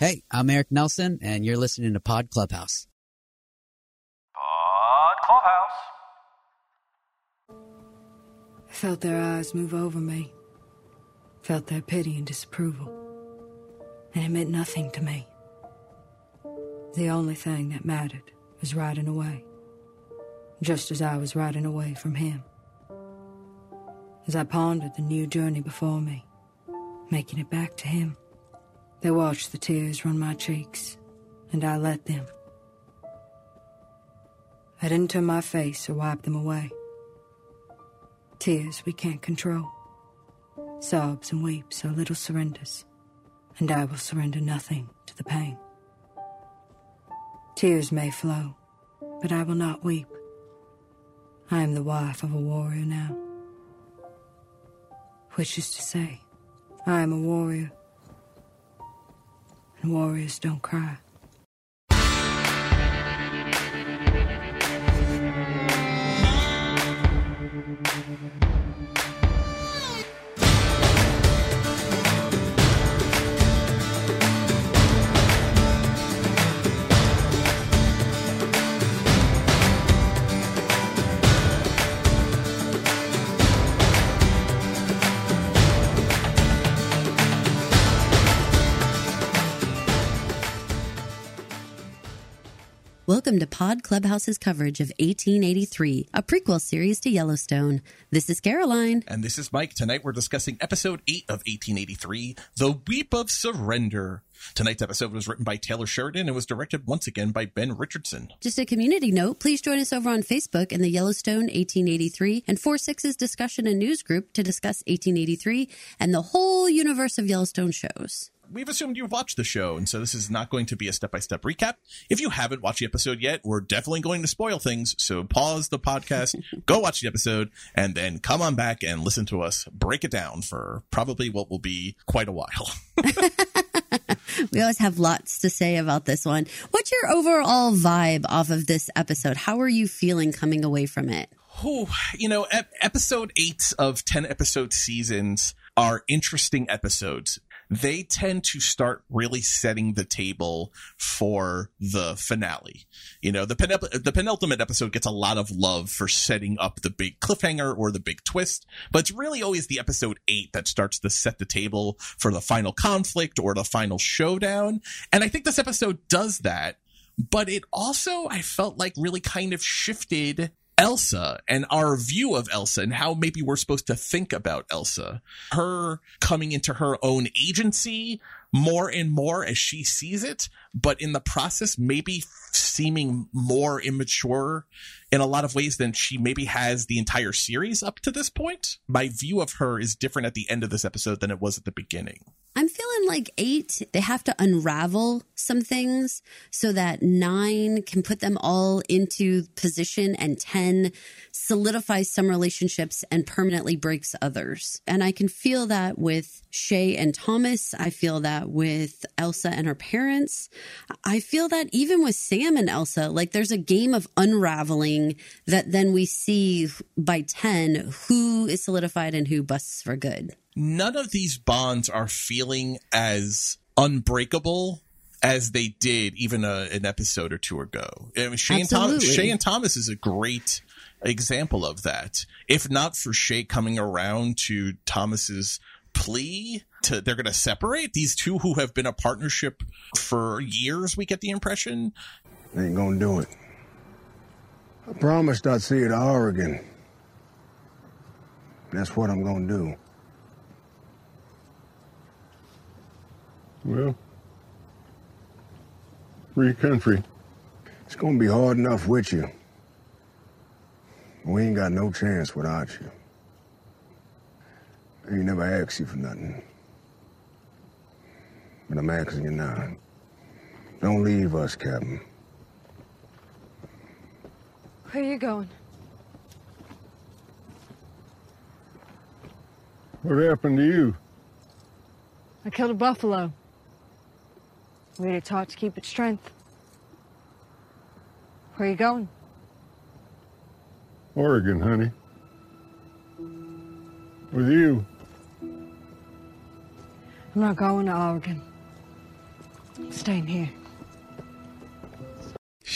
Hey, I'm Eric Nelsen, and you're listening to Pod Clubhouse. Pod Clubhouse. I felt their eyes move over me, felt their pity and disapproval, and it meant nothing to me. The only thing that mattered was riding away, just as I was riding away from him. As I pondered the new journey before me, making it back to him, they watched the tears run my cheeks, and I let them. I didn't turn my face or wipe them away. Tears we can't control. Sobs and weeps are little surrenders, and I will surrender nothing to the pain. Tears may flow, but I will not weep. I am the wife of a warrior now. Which is to say, I am a warrior, and warriors don't cry. Welcome to Pod Clubhouse's coverage of 1883, a prequel series to Yellowstone. This is Caroline. And this is Mike. Tonight we're discussing episode 8 of 1883, The Weep of Surrender. Tonight's episode was written by Taylor Sheridan and was directed once again by Ben Richardson. Just a community note, please join us over on Facebook in the Yellowstone 1883 and 4-6's discussion and news group to discuss 1883 and the whole universe of Yellowstone shows we've assumed you've watched the show, and so this is not going to be a step by step recap. If you haven't watched the episode yet, we're definitely going to spoil things. So pause the podcast, go watch the episode, and then come on back and listen to us break it down for probably what will be quite a while. we always have lots to say about this one. What's your overall vibe off of this episode? How are you feeling coming away from it? Oh, you know, episode eight of 10 episode seasons are interesting episodes they tend to start really setting the table for the finale. You know, the, pen- the penultimate episode gets a lot of love for setting up the big cliffhanger or the big twist, but it's really always the episode eight that starts to set the table for the final conflict or the final showdown. And I think this episode does that but it also I felt like really kind of shifted Elsa and our view of Elsa and how maybe we're supposed to think about Elsa. Her coming into her own agency more and more as she sees it, but in the process, maybe seeming more immature in a lot of ways than she maybe has the entire series up to this point. My view of her is different at the end of this episode than it was at the beginning. I'm feeling like eight, they have to unravel some things so that nine can put them all into position and 10 solidifies some relationships and permanently breaks others. And I can feel that with Shea and Thomas. I feel that with Elsa and her parents. I feel that even with Sam and Elsa, like there's a game of unraveling that then we see by 10 who is solidified and who busts for good none of these bonds are feeling as unbreakable as they did even a, an episode or two ago. I mean, Shea, and Thomas, Shea and Thomas is a great example of that. If not for Shea coming around to Thomas's plea to they're going to separate these two who have been a partnership for years, we get the impression. Ain't gonna do it. I promised I'd see you to Oregon. That's what I'm gonna do. Well, free country. It's gonna be hard enough with you. We ain't got no chance without you. I ain't never asked you for nothing. But I'm asking you now. Don't leave us, Captain. Where are you going? What happened to you? I killed a buffalo. We are taught to keep its strength. Where are you going? Oregon, honey. With you. I'm not going to Oregon. Staying here.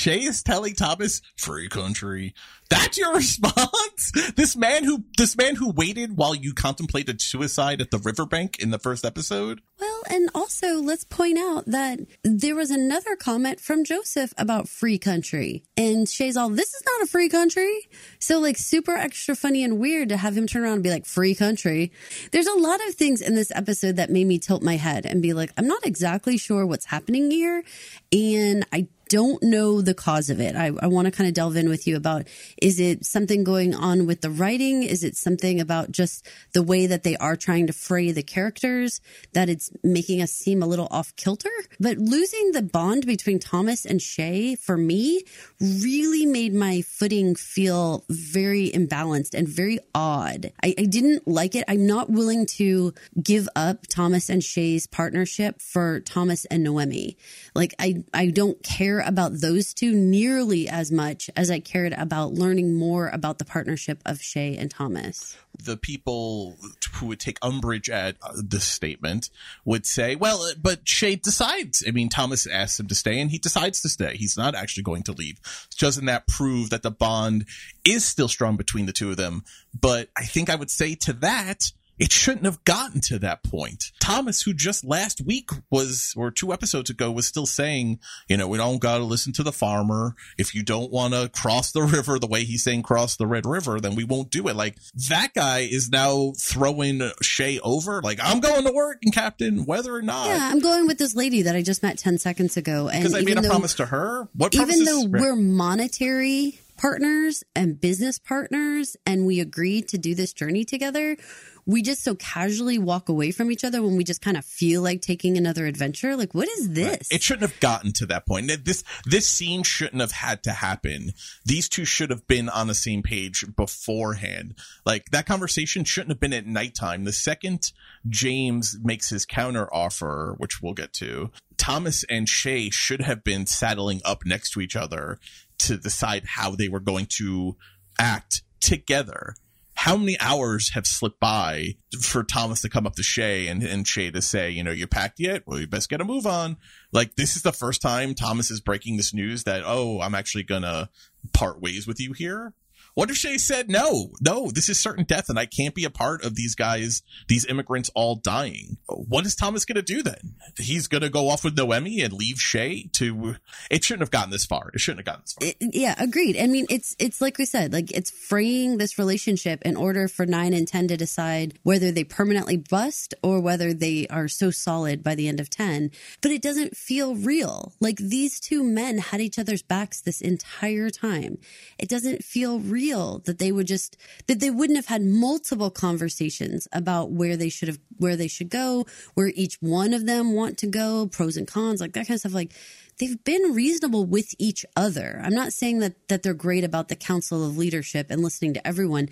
Shea is telling Thomas, "Free country." That's your response. This man who this man who waited while you contemplated suicide at the riverbank in the first episode. Well, and also let's point out that there was another comment from Joseph about free country. And Shea's all, this is not a free country. So like super extra funny and weird to have him turn around and be like, free country. There's a lot of things in this episode that made me tilt my head and be like, I'm not exactly sure what's happening here. And I don't know the cause of it. I, I want to kind of delve in with you about is it something going on with the writing? Is it something about just the way that they are trying to fray the characters that it's making us seem a little off kilter? But losing the bond between Thomas and Shea for me really made my footing feel very imbalanced and very odd. I, I didn't like it. I'm not willing to give up Thomas and Shea's partnership for Thomas and Noemi. Like I, I don't care about those two nearly as much as I cared about learning more about the partnership of Shea and Thomas. The people who would take umbrage at uh, this statement would say, well, uh, but Shea decides. I mean, Thomas asks him to stay and he decides to stay. He's not actually going to leave. Doesn't that prove that the bond is still strong between the two of them? But I think I would say to that, it shouldn't have gotten to that point. Thomas, who just last week was, or two episodes ago, was still saying, you know, we don't got to listen to the farmer. If you don't want to cross the river the way he's saying cross the Red River, then we won't do it. Like that guy is now throwing Shea over. Like I'm going to work, and Captain, whether or not. Yeah, I'm going with this lady that I just met 10 seconds ago. And Because I made a though- promise to her. What even though we're monetary partners and business partners and we agreed to do this journey together we just so casually walk away from each other when we just kind of feel like taking another adventure like what is this It shouldn't have gotten to that point. This this scene shouldn't have had to happen. These two should have been on the same page beforehand. Like that conversation shouldn't have been at nighttime. The second James makes his counter offer, which we'll get to, Thomas and Shea should have been saddling up next to each other to decide how they were going to act together. How many hours have slipped by for Thomas to come up to Shea and, and Shea to say, you know, you packed yet? Well, you best get a move on. Like, this is the first time Thomas is breaking this news that, oh, I'm actually gonna part ways with you here. What if Shea said, no, no, this is certain death and I can't be a part of these guys, these immigrants all dying? What is Thomas going to do then? He's going to go off with Noemi and leave Shea to, it shouldn't have gotten this far. It shouldn't have gotten this far. It- yeah, agreed. I mean, it's it's like we said, like it's fraying this relationship in order for nine and ten to decide whether they permanently bust or whether they are so solid by the end of ten. But it doesn't feel real. Like these two men had each other's backs this entire time. It doesn't feel real that they would just that they wouldn't have had multiple conversations about where they should have where they should go, where each one of them want to go, pros and cons, like that kind of stuff. Like they've been reasonable with each other. I'm not saying that that they're great about the council of leadership and listening to everyone,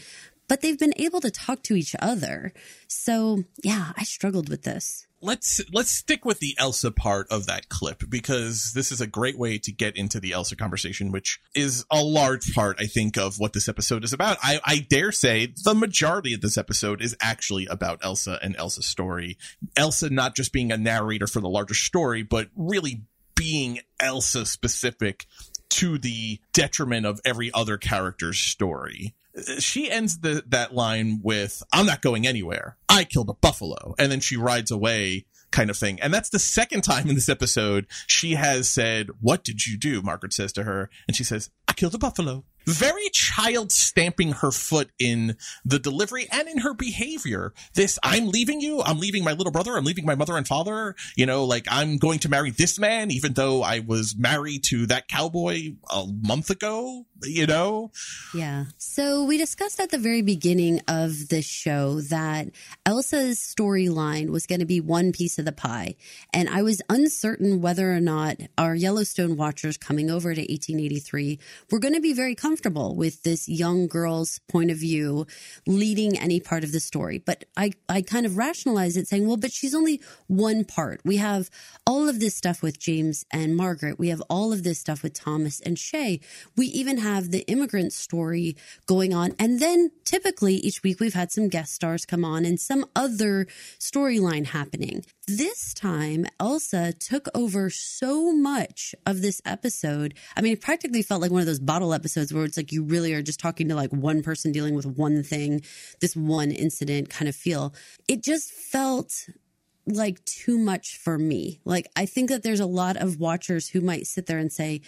but they've been able to talk to each other. So, yeah, I struggled with this. Let's let's stick with the Elsa part of that clip because this is a great way to get into the Elsa conversation, which is a large part, I think, of what this episode is about. I, I dare say the majority of this episode is actually about Elsa and Elsa's story. Elsa not just being a narrator for the larger story, but really being Elsa specific to the detriment of every other character's story. She ends the, that line with, I'm not going anywhere. I killed a buffalo. And then she rides away kind of thing. And that's the second time in this episode she has said, what did you do? Margaret says to her. And she says, I killed a buffalo. Very child stamping her foot in the delivery and in her behavior. This, I'm leaving you. I'm leaving my little brother. I'm leaving my mother and father. You know, like I'm going to marry this man, even though I was married to that cowboy a month ago, you know? Yeah. So we discussed at the very beginning of this show that Elsa's storyline was going to be one piece of the pie. And I was uncertain whether or not our Yellowstone watchers coming over to 1883 were going to be very comfortable with this young girl's point of view leading any part of the story. But I, I kind of rationalized it saying, well, but she's only one part. We have all of this stuff with James and Margaret. We have all of this stuff with Thomas and Shea. We even have have the immigrant story going on. And then typically each week we've had some guest stars come on and some other storyline happening. This time, Elsa took over so much of this episode. I mean, it practically felt like one of those bottle episodes where it's like you really are just talking to like one person dealing with one thing, this one incident kind of feel. It just felt like too much for me. Like, I think that there's a lot of watchers who might sit there and say,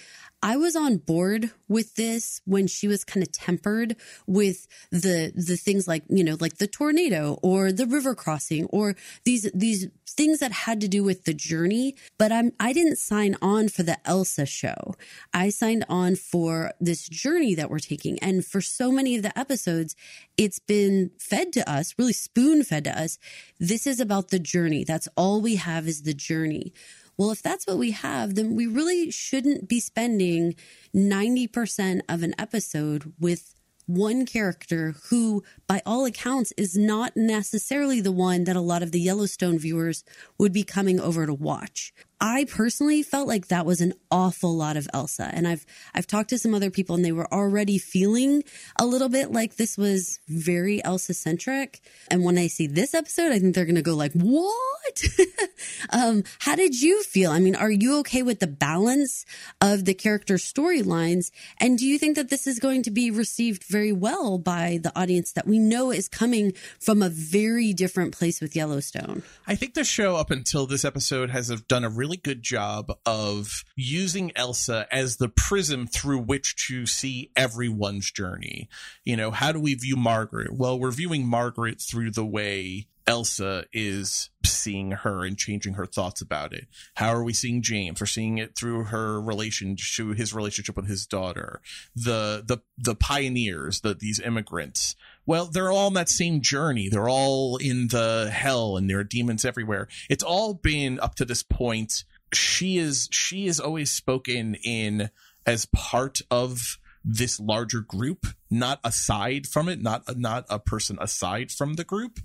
I was on board with this when she was kind of tempered with the the things like you know like the tornado or the river crossing or these these things that had to do with the journey. But I'm I didn't sign on for the Elsa show. I signed on for this journey that we're taking. And for so many of the episodes it's been fed to us really spoon fed to us this is about the journey that's all we have is the journey well, if that's what we have, then we really shouldn't be spending 90% of an episode with one character who, by all accounts, is not necessarily the one that a lot of the Yellowstone viewers would be coming over to watch. I personally felt like that was an awful lot of Elsa. And I've I've talked to some other people and they were already feeling a little bit like this was very Elsa centric. And when I see this episode, I think they're gonna go like, what? um, how did you feel? I mean, are you okay with the balance of the character storylines? And do you think that this is going to be received very well by the audience that we know is coming from a very different place with Yellowstone? I think the show up until this episode has done a really good job of using Elsa as the prism through which to see everyone's journey. You know, how do we view Margaret? Well, we're viewing Margaret through the way Elsa is seeing her and changing her thoughts about it. How are we seeing James? We're seeing it through her relation to his relationship with his daughter. The the the pioneers, the these immigrants. Well, they're all on that same journey. They're all in the hell and there are demons everywhere. It's all been up to this point. She is she is always spoken in as part of this larger group, not aside from it, not not a person aside from the group,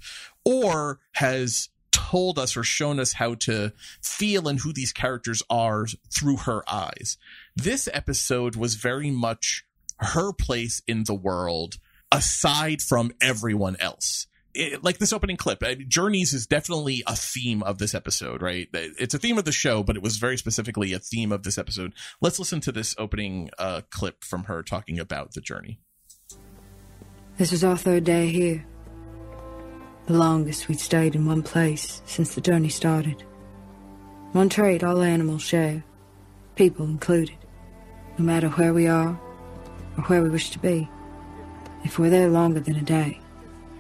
or has told us or shown us how to feel and who these characters are through her eyes. This episode was very much her place in the world aside from everyone else it, like this opening clip, uh, journeys is definitely a theme of this episode, right? It's a theme of the show, but it was very specifically a theme of this episode. Let's listen to this opening uh, clip from her talking about the journey. This is our third day here. The longest we'd stayed in one place since the journey started. One trait all animals share, people included. No matter where we are or where we wish to be, if we're there longer than a day,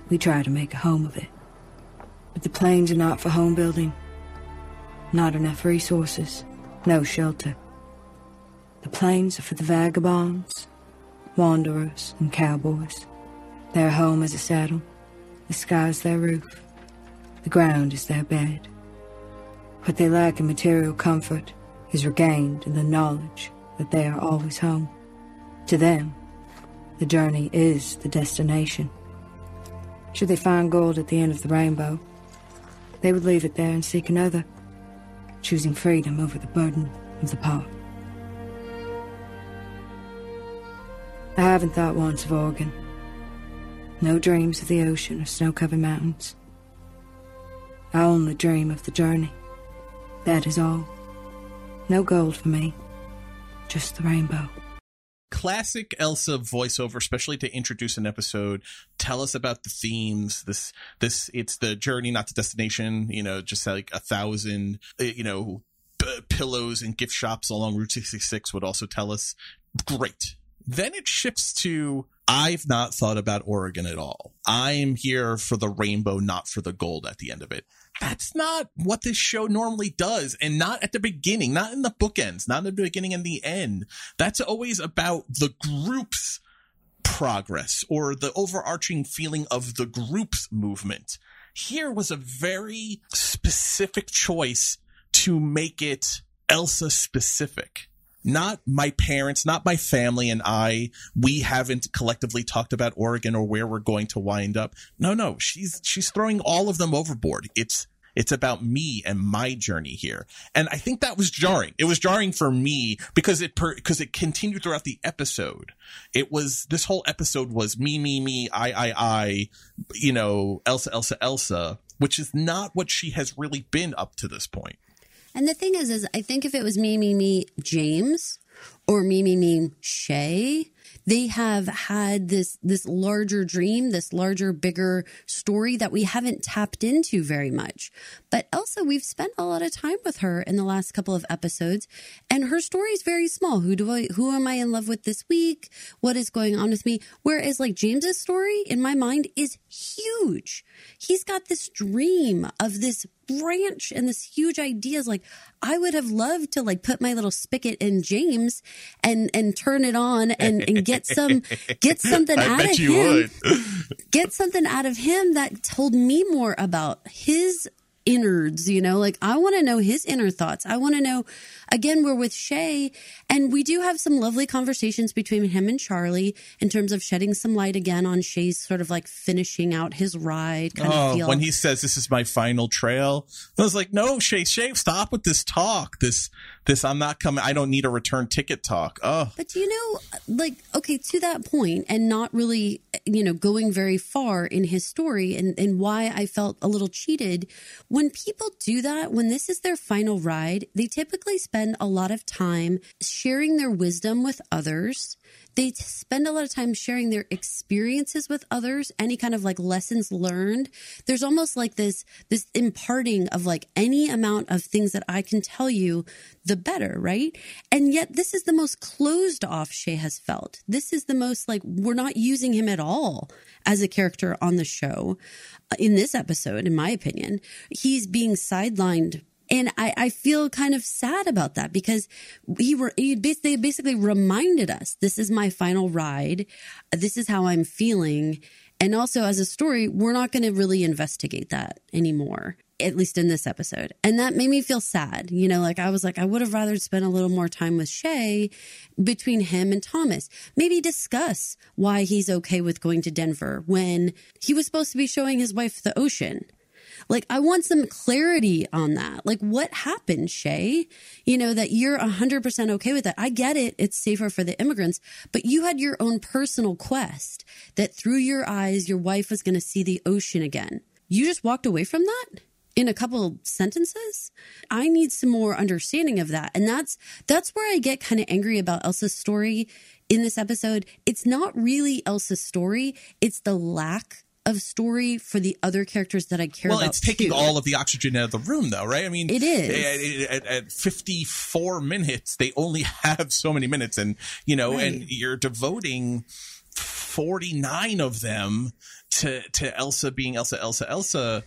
we try to make a home of it. But the plains are not for home building. Not enough resources. No shelter. The plains are for the vagabonds, wanderers, and cowboys. Their home is a saddle. The sky is their roof. The ground is their bed. What they lack in material comfort is regained in the knowledge that they are always home. To them, the journey is the destination. Should they find gold at the end of the rainbow, they would leave it there and seek another, choosing freedom over the burden of the path. I haven't thought once of Oregon. No dreams of the ocean or snow covered mountains. I only dream of the journey. That is all. No gold for me, just the rainbow classic Elsa voiceover, especially to introduce an episode. Tell us about the themes. This, this, it's the journey, not the destination. You know, just like a thousand, uh, you know, p- pillows and gift shops along Route 66 would also tell us. Great. Then it shifts to I've not thought about Oregon at all. I'm here for the rainbow, not for the gold at the end of it that's not what this show normally does and not at the beginning not in the bookends not in the beginning and the end that's always about the group's progress or the overarching feeling of the group's movement here was a very specific choice to make it elsa specific not my parents, not my family and I, we haven't collectively talked about Oregon or where we're going to wind up. No, no, she's she's throwing all of them overboard. It's It's about me and my journey here. And I think that was jarring. It was jarring for me because it because it continued throughout the episode. It was this whole episode was me, me, me, I, I, I, you know, Elsa, Elsa, Elsa, which is not what she has really been up to this point. And the thing is, is I think if it was me, me, me, James, or me, me, me, Shea, they have had this this larger dream, this larger, bigger story that we haven't tapped into very much. But Elsa, we've spent a lot of time with her in the last couple of episodes, and her story is very small. Who do I who am I in love with this week? What is going on with me? Whereas like James's story in my mind is huge. He's got this dream of this branch and this huge ideas like i would have loved to like put my little spigot in james and and turn it on and and get some get something out of him get something out of him that told me more about his innards, you know, like I want to know his inner thoughts. I want to know, again, we're with Shea and we do have some lovely conversations between him and Charlie in terms of shedding some light again on Shea's sort of like finishing out his ride kind of Oh, feel. when he says this is my final trail, I was like, no, Shea, Shea, stop with this talk. This, this, I'm not coming. I don't need a return ticket talk. Oh, But do you know, like, okay, to that point, and not really, you know, going very far in his story and, and why I felt a little cheated. When people do that, when this is their final ride, they typically spend a lot of time sharing their wisdom with others. They spend a lot of time sharing their experiences with others, any kind of like lessons learned. There's almost like this, this imparting of like any amount of things that I can tell you, the better, right? And yet this is the most closed off Shea has felt. This is the most like we're not using him at all as a character on the show. Uh, In this episode, in my opinion, he's being sidelined and I, I feel kind of sad about that because he were he bas- they basically reminded us this is my final ride, this is how I'm feeling, and also as a story we're not going to really investigate that anymore. At least in this episode. And that made me feel sad. You know, like I was like, I would have rather spent a little more time with Shea between him and Thomas. Maybe discuss why he's okay with going to Denver when he was supposed to be showing his wife the ocean. Like, I want some clarity on that. Like, what happened, Shea? You know, that you're 100% okay with that. I get it. It's safer for the immigrants, but you had your own personal quest that through your eyes, your wife was going to see the ocean again. You just walked away from that? in a couple sentences i need some more understanding of that and that's that's where i get kind of angry about elsa's story in this episode it's not really elsa's story it's the lack of story for the other characters that i care well, about it's taking too. all of the oxygen out of the room, though, right? I mean, It is. At, at, at 54 minutes, they only have so many minutes, and you know, and you're devoting 49 of them to to Elsa being Elsa, Elsa, Elsa.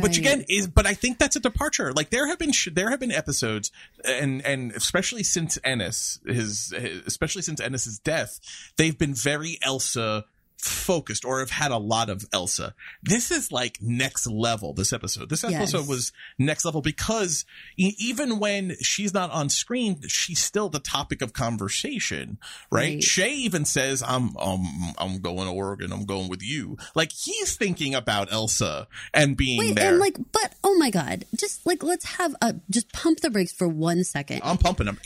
Which Right. again is, but I think that's a departure. Like there have been sh- there have been episodes, and and especially since Ennis his, his especially since Ennis's death, they've been very Elsa focused or have had a lot of Elsa. This is like next level. This episode, this episode Yes. was next level because even when she's not on screen, she's still the topic of conversation, right? Right. Shea even says, "I'm um I'm going to Oregon. I'm going with you." Like he's thinking about Elsa and being Wait, there. and like, but oh my god, just like let's have a just pump the brakes for one second. I'm pumping them.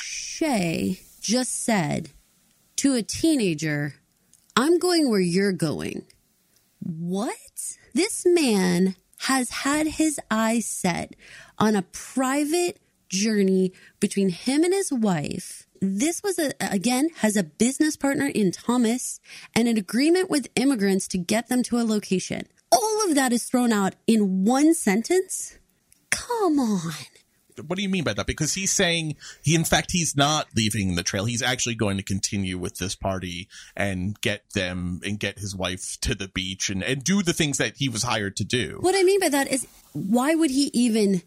Shea just said to a teenager, I'm going where you're going. What? This man has had his eyes set on a private journey between him and his wife. This was a, again, has a business partner in Thomas and an agreement with immigrants to get them to a location. All of that is thrown out in one sentence? Come on. What do you mean by that? Because he's saying he, in fact, he's not leaving the trail. He's actually going to continue with this party and get them and get his wife to the beach and, and do the things that he was hired to do. What I mean by that is, why would he even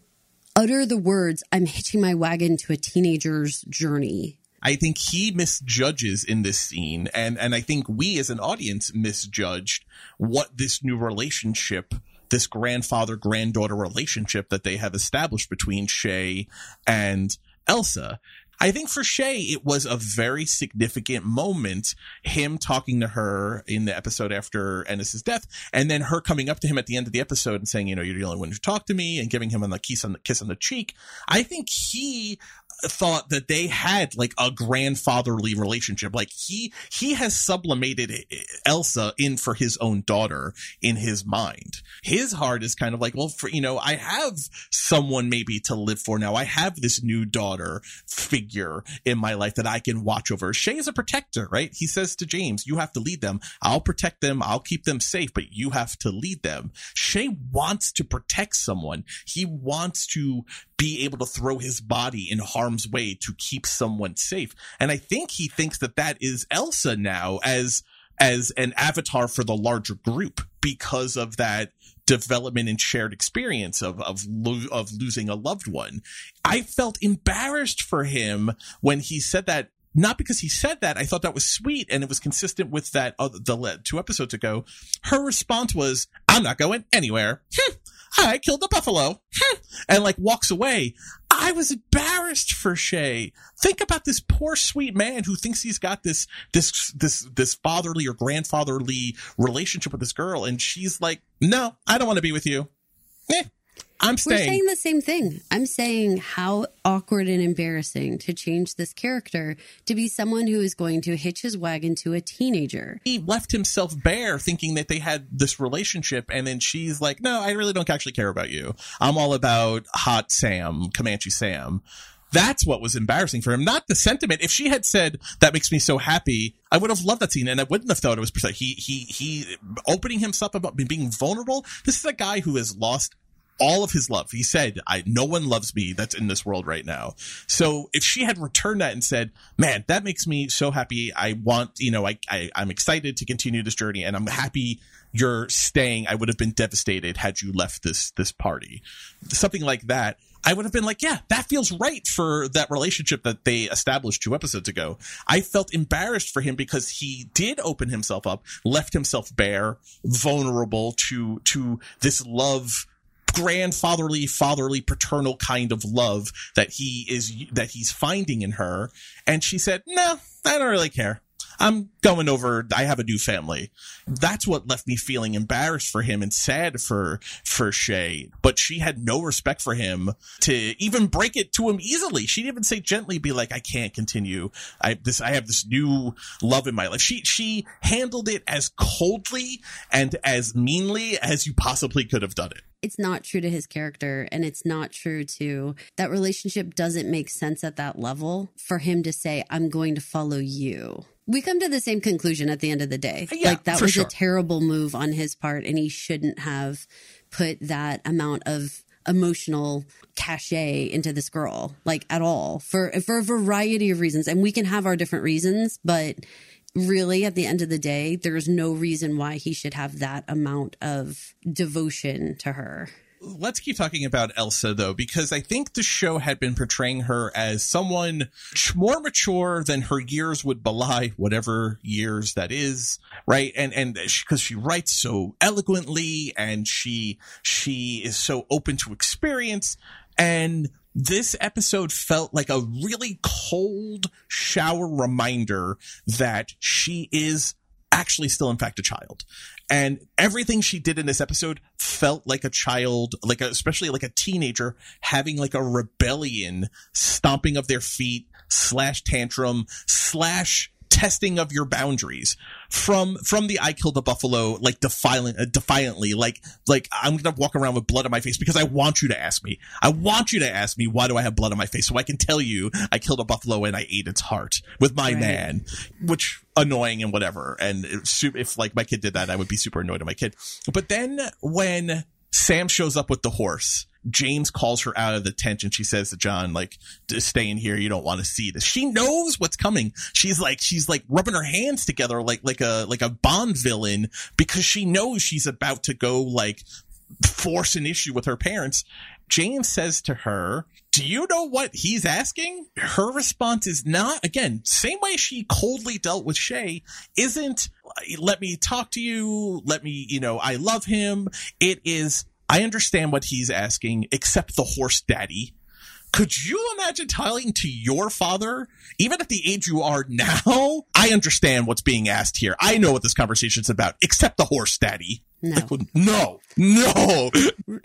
utter the words, I'm hitching my wagon to a teenager's journey? I think he misjudges in this scene, and and I think we as an audience misjudged what this new relationship, this grandfather granddaughter relationship that they have established between Shea and Elsa. I think for Shea, it was a very significant moment, him talking to her in the episode after Ennis's death, and then her coming up to him at the end of the episode and saying, you know, you're the only one who talked to me and giving him a kiss on the kiss on the cheek. I think he thought that they had like a grandfatherly relationship. Like he he has sublimated Elsa in for his own daughter in his mind. His heart is kind of like, well, for you know, I have someone maybe to live for now. I have this new daughter figure in my life that I can watch over. Shea is a protector, right? He says to James, "You have to lead them. I'll protect them. I'll keep them safe, but you have to lead them." Shea wants to protect someone. He wants to be able to throw his body in harm's way to keep someone safe. And I think he thinks that that is Elsa now as as an avatar for the larger group because of that development and shared experience of of lo- of losing a loved one. I felt embarrassed for him when he said that not because he said that. I thought that was sweet and it was consistent with that uh, the two episodes ago. Her response was, "I'm not going anywhere." I killed the buffalo, and like walks away. I was embarrassed for Shea. Think about this poor sweet man who thinks he's got this this this this fatherly or grandfatherly relationship with this girl, and she's like, "No, I don't want to be with you." Eh, I'm. We're saying the same thing. I'm saying how awkward and embarrassing to change this character to be someone who is going to hitch his wagon to a teenager. He left himself bare thinking that they had this relationship, and then she's like, No, I really don't actually care about you. I'm all about hot Sam, Comanche Sam. That's what was embarrassing for him, not the sentiment. If she had said that makes me so happy, I would have loved that scene, and I wouldn't have thought it was precise. He he he opening himself about being vulnerable. This is a guy who has lost all of his love. He said, I, no one loves me that's in this world right now. So if she had returned that and said, man, that makes me so happy. I want, you know, I, I, I'm excited to continue this journey and I'm happy you're staying. I would have been devastated had you left this, this party. Something like that. I would have been like, yeah, that feels right for that relationship that they established two episodes ago. I felt embarrassed for him because he did open himself up, left himself bare, vulnerable to, to this love grandfatherly, fatherly, paternal kind of love that he is that he's finding in her. And she said, "No, I don't really care. I'm going over. I have a new family. That's what left me feeling embarrassed for him and sad for for Shea. But she had no respect for him to even break it to him easily. She'd even say gently, be like, "I can't continue. I this I have this new love in my life." She she handled it as coldly and as meanly as you possibly could have done it it's not true to his character and it's not true to that relationship doesn't make sense at that level for him to say i'm going to follow you we come to the same conclusion at the end of the day. Yeah, like that was sure. a terrible move on his part, and he shouldn't have put that amount of emotional cachet into this girl, like at all, for for a variety of reasons. And we can have our different reasons, but really at the end of the day, there's no reason why he should have that amount of devotion to her let's keep talking about Elsa though, because I think the show had been portraying her as someone more mature than her years would belie, whatever years that is, right? And and because she, she, writes so eloquently and she she is so open to experience, and this episode felt like a really cold shower reminder that she is actually still in fact a child and everything she did in this episode felt like a child like a, especially like a teenager having like a rebellion stomping of their feet slash tantrum slash testing of your boundaries from from the I killed the buffalo like defiant uh, defiantly like like I'm gonna walk around with blood on my face because I want you to ask me. I want you to ask me why do I have blood on my face so I can tell you I killed a buffalo and I ate its heart with my right. man which annoying and whatever. And if, if like my kid did that I would be super annoyed at my kid. But then when Sam shows up with the horse James calls her out of the tent and she says to John, like, stay in here. You don't want to see this. She knows what's coming. She's like, she's like rubbing her hands together like, like a, like a Bond villain because she knows she's about to go like force an issue with her parents. James says to her, do you know what he's asking? Her response is not, again, same way she coldly dealt with Shea, isn't, let me talk to you, let me, you know, I love him. It is, I understand what he's asking, except the horse daddy. Could you imagine telling to your father, even at the age you are now? I understand what's being asked here. I know what this conversation's about, except the horse daddy. No. no, no.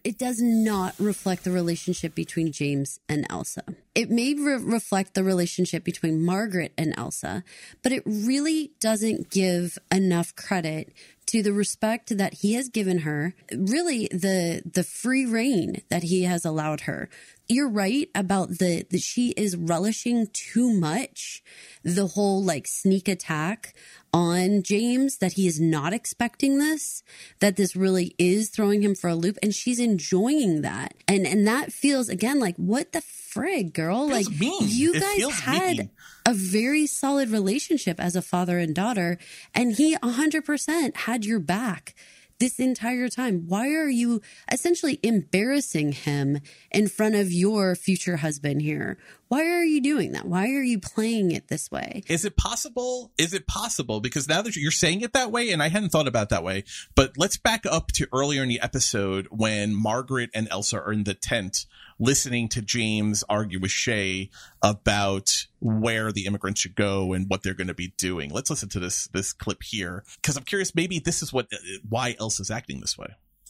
It does not reflect the relationship between James and Elsa. It may re- reflect the relationship between Margaret and Elsa, but it really doesn't give enough credit to the respect that he has given her, really the the free reign that he has allowed her. You're right about the that she is relishing too much the whole like sneak attack on James that he is not expecting this, that this really is throwing him for a loop and she's enjoying that. And and that feels again like what the frig, girl? Feels like mean. you It guys had mean. a very solid relationship as a father and daughter and he 100% had your back this entire time. Why are you essentially embarrassing him in front of your future husband here? Why are you doing that? Why are you playing it this way? Is it possible? Is it possible? Because now that you're saying it that way, and I hadn't thought about that way, but let's back up to earlier in the episode when Margaret and Elsa are in the tent listening to James argue with Shea about where the immigrants should go and what they're going to be doing. Let's listen to this this clip here because I'm curious. Maybe this is what uh, why Elsa's acting this way.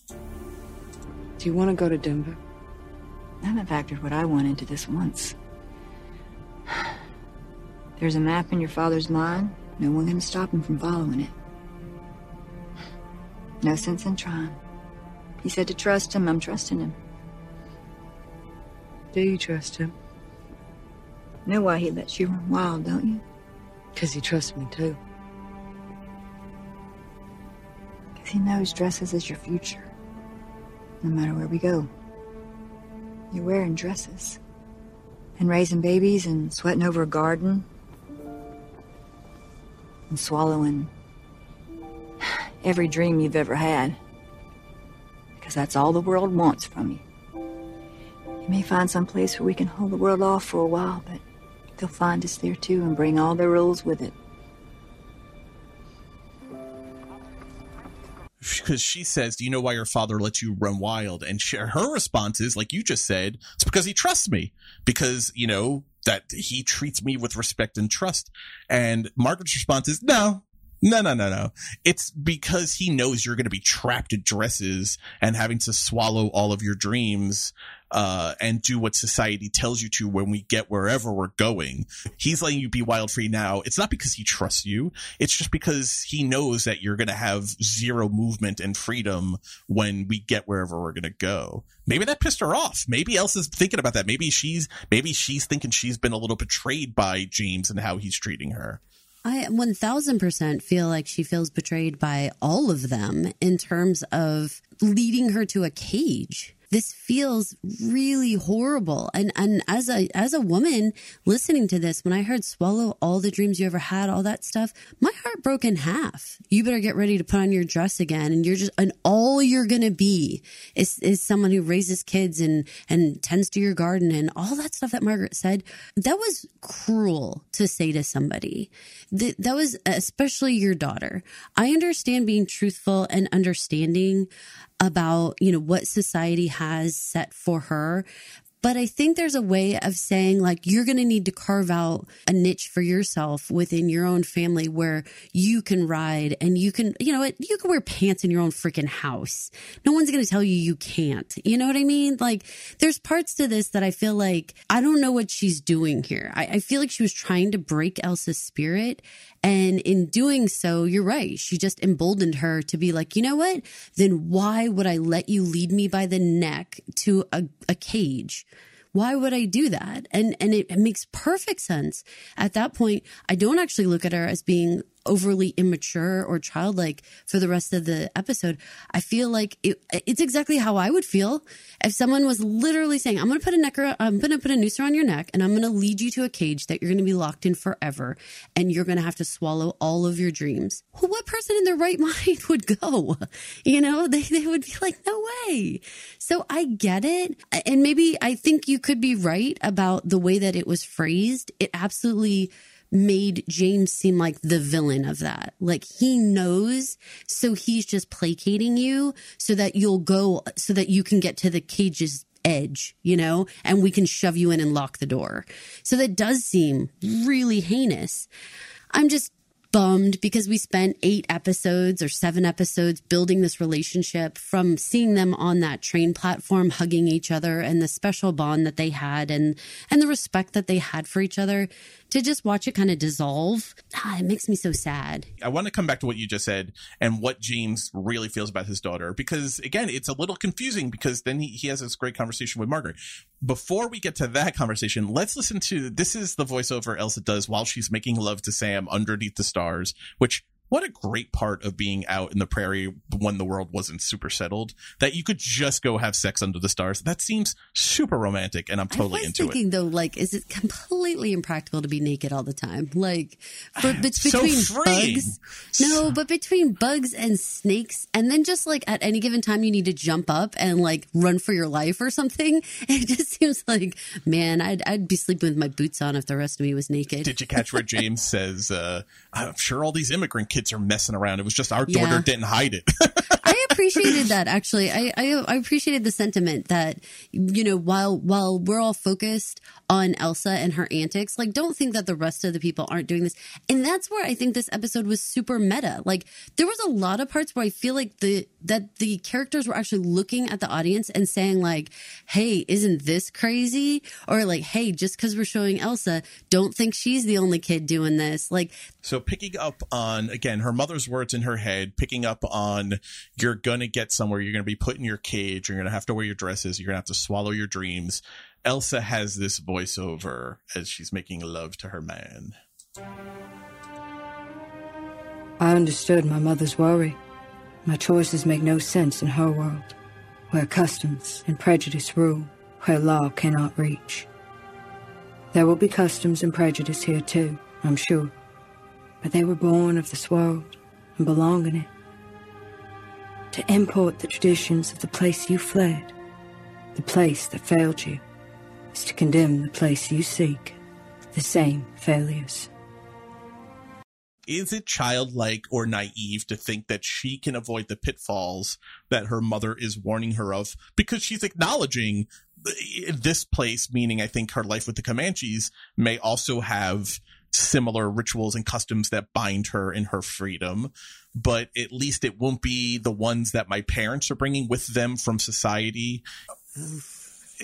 Do you want to go to Denver? I haven't factored what I want into this once. There's a map in your father's mind. No one can stop him from following it. No sense in trying. He said to trust him. I'm trusting him. Do you trust him? Know why he lets you run wild, don't you? Because he trusts me too. Because he knows dresses is your future. No matter where we go. You're wearing dresses. And raising babies and sweating over a garden. And swallowing every dream you've ever had. Because that's all the world wants from you. You may find some place where we can hold the world off for a while, but they'll find us there too and bring all their rules with it. because she says, "Do you know why your father lets you run wild?" And she, her response is, like you just said, it's because he trusts me. Because you know that he treats me with respect and trust. And Margaret's response is, "No." No, no, no, no. It's because he knows you're going to be trapped in dresses and having to swallow all of your dreams, uh, and do what society tells you to when we get wherever we're going. He's letting you be wild free now. It's not because he trusts you. It's just because he knows that you're going to have zero movement and freedom when we get wherever we're going to go. Maybe that pissed her off. Maybe Elsa's thinking about that. Maybe she's, maybe she's thinking she's been a little betrayed by James and how he's treating her. I 1000% feel like she feels betrayed by all of them in terms of leading her to a cage. This feels really horrible. And and as a as a woman listening to this, when I heard swallow all the dreams you ever had, all that stuff, my heart broke in half. You better get ready to put on your dress again and you're just and all you're gonna be is is someone who raises kids and and tends to your garden and all that stuff that Margaret said. That was cruel to say to somebody. That, that was especially your daughter. I understand being truthful and understanding about, you know, what society has set for her. But I think there's a way of saying, like, you're going to need to carve out a niche for yourself within your own family where you can ride and you can, you know, you can wear pants in your own freaking house. No one's going to tell you you can't. You know what I mean? Like, there's parts to this that I feel like I don't know what she's doing here. I, I feel like she was trying to break Elsa's spirit. And in doing so, you're right. She just emboldened her to be like, you know what? Then why would I let you lead me by the neck to a, a cage? Why would I do that? And and it, it makes perfect sense. At that point, I don't actually look at her as being overly immature or childlike for the rest of the episode. I feel like it, it's exactly how I would feel if someone was literally saying, "I'm going to put a neck, I'm going to put a noose around your neck, and I'm going to lead you to a cage that you're going to be locked in forever, and you're going to have to swallow all of your dreams." Well, what person in their right mind would go? You know, they they would be like, "No way." So I get it, and maybe I think you could be right about the way that it was phrased. It absolutely made James seem like the villain of that. Like he knows, so he's just placating you so that you'll go, so that you can get to the cage's edge, you know, and we can shove you in and lock the door. So that does seem really heinous. I'm just bummed because we spent eight episodes or seven episodes building this relationship from seeing them on that train platform hugging each other and the special bond that they had and and the respect that they had for each other to just watch it kind of dissolve ah, it makes me so sad I want to come back to what you just said and what James really feels about his daughter because again, it's a little confusing because then he, he has this great conversation with Margaret. Before we get to that conversation, let's listen to this is the voiceover Elsa does while she's making love to Sam underneath the stars, which what a great part of being out in the prairie when the world wasn't super settled that you could just go have sex under the stars. That seems super romantic and I'm totally I was into thinking it. though, like, is it completely impractical to be naked all the time? Like, but So between freeing. bugs, no, but between bugs and snakes, and then just like at any given time you need to jump up and like run for your life or something. It just seems like, man, I'd I'd be sleeping with my boots on if the rest of me was naked. Did you catch where James says, uh, I'm sure all these immigrant kids are messing around. It was just our Yeah. daughter didn't hide it. Appreciated that actually. I, I I appreciated the sentiment that you know while while we're all focused on Elsa and her antics, like don't think that the rest of the people aren't doing this. And that's where I think this episode was super meta. Like there was a lot of parts where I feel like the that the characters were actually looking at the audience and saying like, "Hey, isn't this crazy?" Or like, "Hey, just because we're showing Elsa, don't think she's the only kid doing this." Like So picking up on again her mother's words in her head, picking up on you're gonna get somewhere, you're gonna be put in your cage, you're gonna have to wear your dresses, you're gonna have to swallow your dreams. Elsa has this voiceover as she's making love to her man. I understood my mother's worry. My choices make no sense in her world, where customs and prejudice rule, where law cannot reach. There will be customs and prejudice here too, I'm sure, but they were born of this world and belong in it. To import the traditions of the place you fled, the place that failed you, is to condemn the place you seek, the same failures. Is it childlike or naive to think that she can avoid the pitfalls that her mother is warning her of? Because she's acknowledging this place, meaning I think her life with the Comanches, may also have similar rituals and customs that bind her in her freedom, but at least it won't be the ones that my parents are bringing with them from society.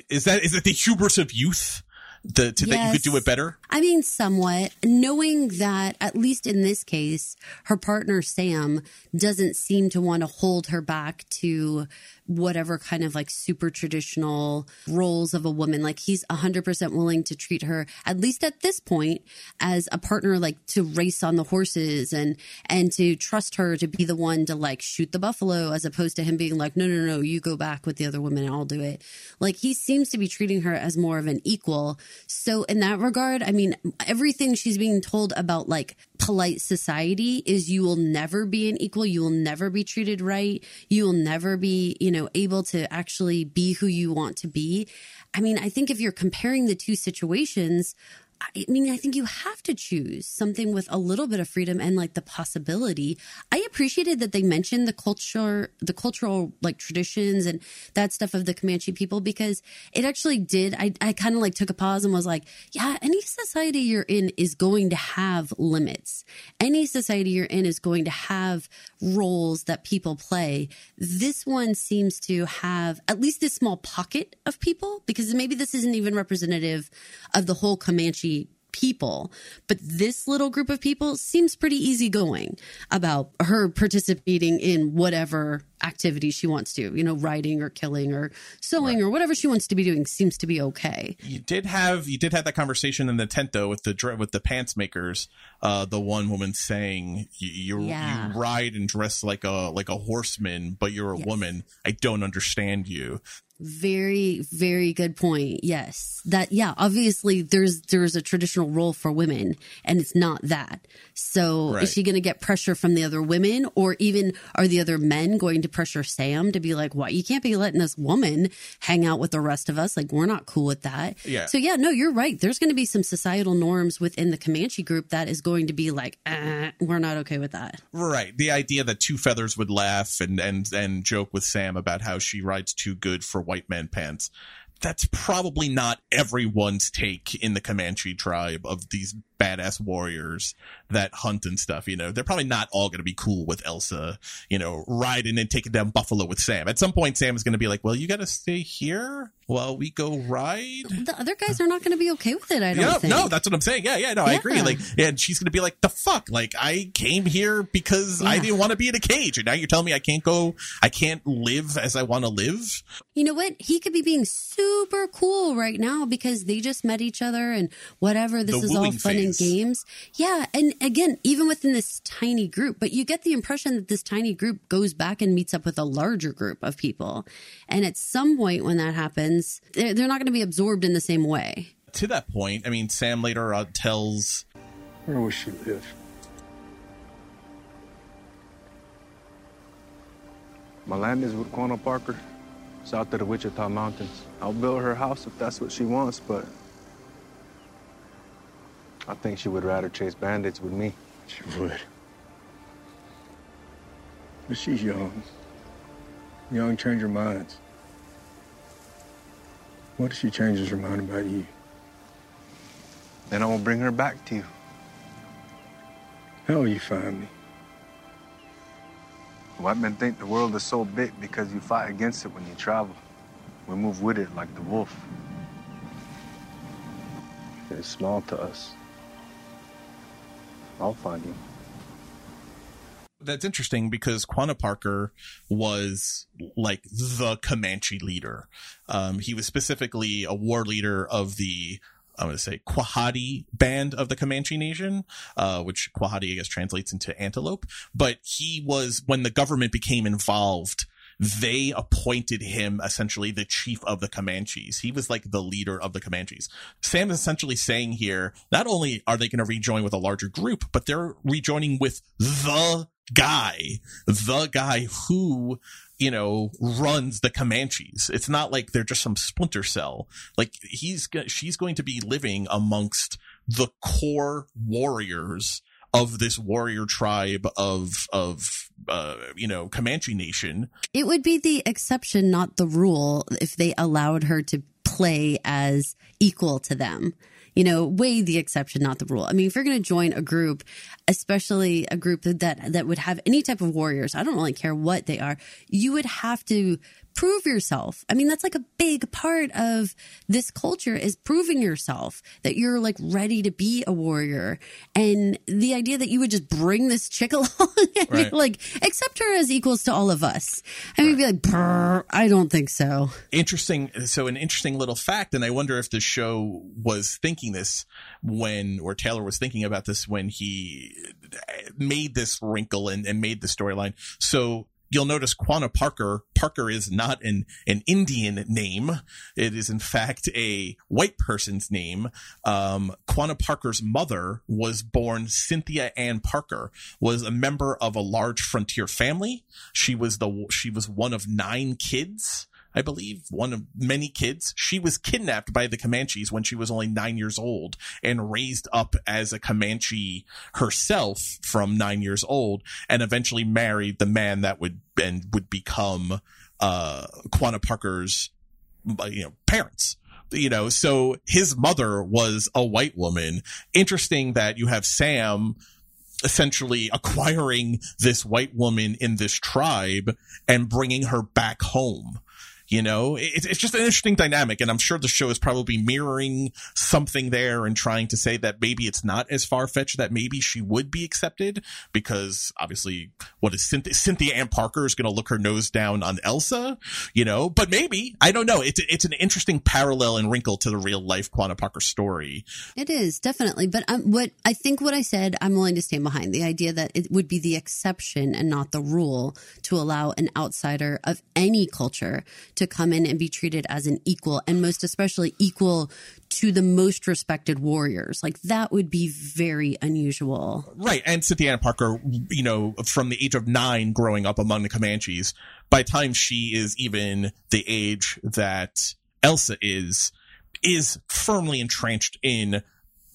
Is that is it the hubris of youth? The, to that you could do it better? I mean, somewhat. Knowing that, at least in this case, her partner Sam doesn't seem to want to hold her back to whatever kind of like super traditional roles of a woman. Like he's 100% willing to treat her, at least at this point, as a partner, like to race on the horses and, and to trust her to be the one to like shoot the buffalo as opposed to him being like, no, no, no, you go back with the other women and I'll do it. Like he seems to be treating her as more of an equal. So in that regard, I mean, everything she's being told about like polite society is you will never be an equal. You will never be treated right. You will never be, you know, able to actually be who you want to be. I mean, I think if you're comparing the two situations, I mean, I think you have to choose something with a little bit of freedom and like the possibility. I appreciated that they mentioned the culture, the cultural like traditions and that stuff of the Comanche people because it actually did. I, I kind of like took a pause and was like, yeah, any society you're in is going to have limits. Any society you're in is going to have roles that people play. This one seems to have at least this small pocket of people because maybe this isn't even representative of the whole Comanche people, but this little group of people seems pretty easygoing about her participating in whatever activity she wants to, you know, writing or killing or sewing or whatever she wants to be doing seems to be okay. you did have you did have that conversation in the tent though with the with the pants makers uh the one woman saying you you, Yeah. you ride and dress like a like a horseman but you're a Yes. woman i don't understand you Very, very good point. Yes. That, yeah, obviously there's, there's a traditional role for women and it's not that. So Right. is she going to get pressure from the other women or even are the other men going to pressure Sam to be like, what? You can't be letting this woman hang out with the rest of us. Like, we're not cool with that. Yeah. So yeah, no, you're right. There's going to be some societal norms within the Comanche group that is going to be like, uh, we're not okay with that. right the idea that two feathers would laugh and and and joke with sam about how she rides too good for white man pants that's probably not everyone's take in the Comanche tribe of these badass warriors that hunt and stuff. You know, they're probably not all going to be cool with Elsa, you know, riding and taking down buffalo with Sam. At some point, Sam is going to be like, well, you got to stay here while we go ride. The other guys are not going to be okay with it. I don't Yeah, think. no, that's what I'm saying. Yeah, yeah, no, I agree. Like, and she's gonna be like, "The fuck!" Like, I came here because I didn't want to be in a cage, and now you're telling me I can't go, I can't live as I want to live. You know what? He could be being super cool right now because they just met each other and whatever. This The is all wooing fun games. Yeah. And again, even within this tiny group, but you get the impression that this tiny group goes back and meets up with a larger group of people. And at some point when that happens, they're, they're not going to be absorbed in the same way. To that point, I mean, Sam later uh, tells Where will she live? My land is with Quanah Parker, south of the Wichita Mountains. I'll build her house if that's what she wants, but I think she would rather chase bandits with me. She would. But she's young. Young change her minds. What if she changes her mind about you? Then I will bring her back to you. How will you find me? White men think the world is so big because you fight against it when you travel. We move with it like the wolf. It's small to us. I'll find you. that's interesting because Quanah Parker was like the Comanche leader. Um, he was specifically a war leader of the I'm going to say Quahati band of the Comanche Nation, uh, which Quahati, I guess, translates into antelope. But he was, when the government became involved, they appointed him essentially the chief of the Comanches. He was like the leader of the Comanches. Sam is essentially saying here, not only are they going to rejoin with a larger group, but they're rejoining with the guy, the guy who, you know, runs the Comanches. It's not like they're just some splinter cell. Like he's, she's going to be living amongst the core warriors of this warrior tribe of, of, uh, you know, Comanche nation. It would be the exception, not the rule, if they allowed her to play as equal to them. You know, weigh the exception, not the rule. I mean, if you're going to join a group, especially a group that that would have any type of warriors, I don't really care what they are, you would have to prove yourself. I mean, that's like a big part of this culture is proving yourself that you're like ready to be a warrior. And the idea that you would just bring this chick along and Right. be like, accept her as equals to all of us. And we'd be like, "Brr, I don't think so. interesting so an interesting little fact and i wonder if the show was thinking this when or taylor was thinking about this when he made this wrinkle and, and made the storyline so you'll notice Quanah Parker. Parker is not an, an Indian name. It is in fact a white person's name. Um, Parker's mother was born Cynthia Ann Parker, was a member of a large frontier family. She was the, she was one of nine kids. I believe, one of many kids. She was kidnapped by the Comanches when she was only nine years old and raised up as a Comanche herself from nine years old and eventually married the man that would and would become uh Parker's uh, you know parents you know so his mother was a white woman interesting that you have Sam essentially acquiring this white woman in this tribe and bringing her back home. You know, it, it's just an interesting dynamic, and I'm sure the show is probably mirroring something there and trying to say that maybe it's not as far fetched that maybe she would be accepted because obviously, what is Cynthia, Cynthia Ann Parker is going to look her nose down on Elsa, you know, but maybe I don't know. It's it's an interesting parallel and wrinkle to the real life Quanah Parker story. It is definitely, but um, what I think what I said, I'm willing to stand behind the idea that it would be the exception and not the rule to allow an outsider of any culture to come in and be treated as an equal, and most especially equal to the most respected warriors. Like that would be very unusual. Right. And Cynthia Ann Parker, you know, from the age of nine growing up among the Comanches, by the time she is even the age that Elsa is, is firmly entrenched in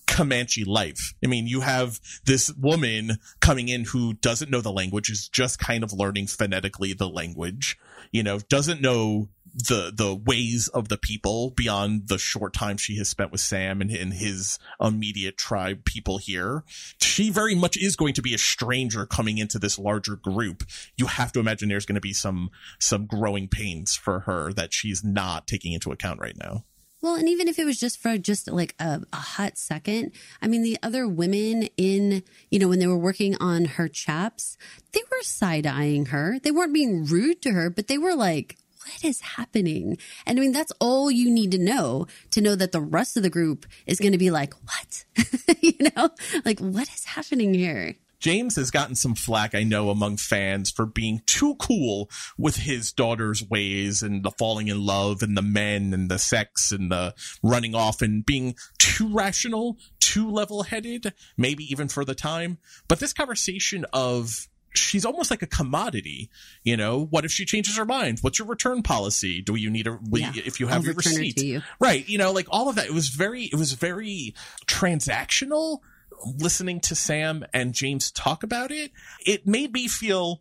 Comanche life. I mean, you have this woman coming in who doesn't know the language, is just kind of learning phonetically the language, you know, doesn't know the the ways of the people beyond the short time she has spent with Sam and, and his immediate tribe people here. She very much is going to be a stranger coming into this larger group. You have to imagine there's going to be some some growing pains for her that she's not taking into account right now. Well, and even if it was just for just like a, a hot second, I mean, the other women in, you know, when they were working on her chaps, they were side eyeing her. They weren't being rude to her, but they were like, what is happening? And I mean, that's all you need to know to know that the rest of the group is going to be like, what? you know, like, what is happening here? James has gotten some flack, I know, among fans for being too cool with his daughter's ways and the falling in love and the men and the sex and the running off and being too rational, too level headed, maybe even for the time. But this conversation of she's almost like a commodity. You know, what if she changes her mind? What's your return policy? Do you need a Yeah, if you have I'll your receipt? you. Right. You know, like all of that. It was very, it was very transactional listening to Sam and James talk about it. It made me feel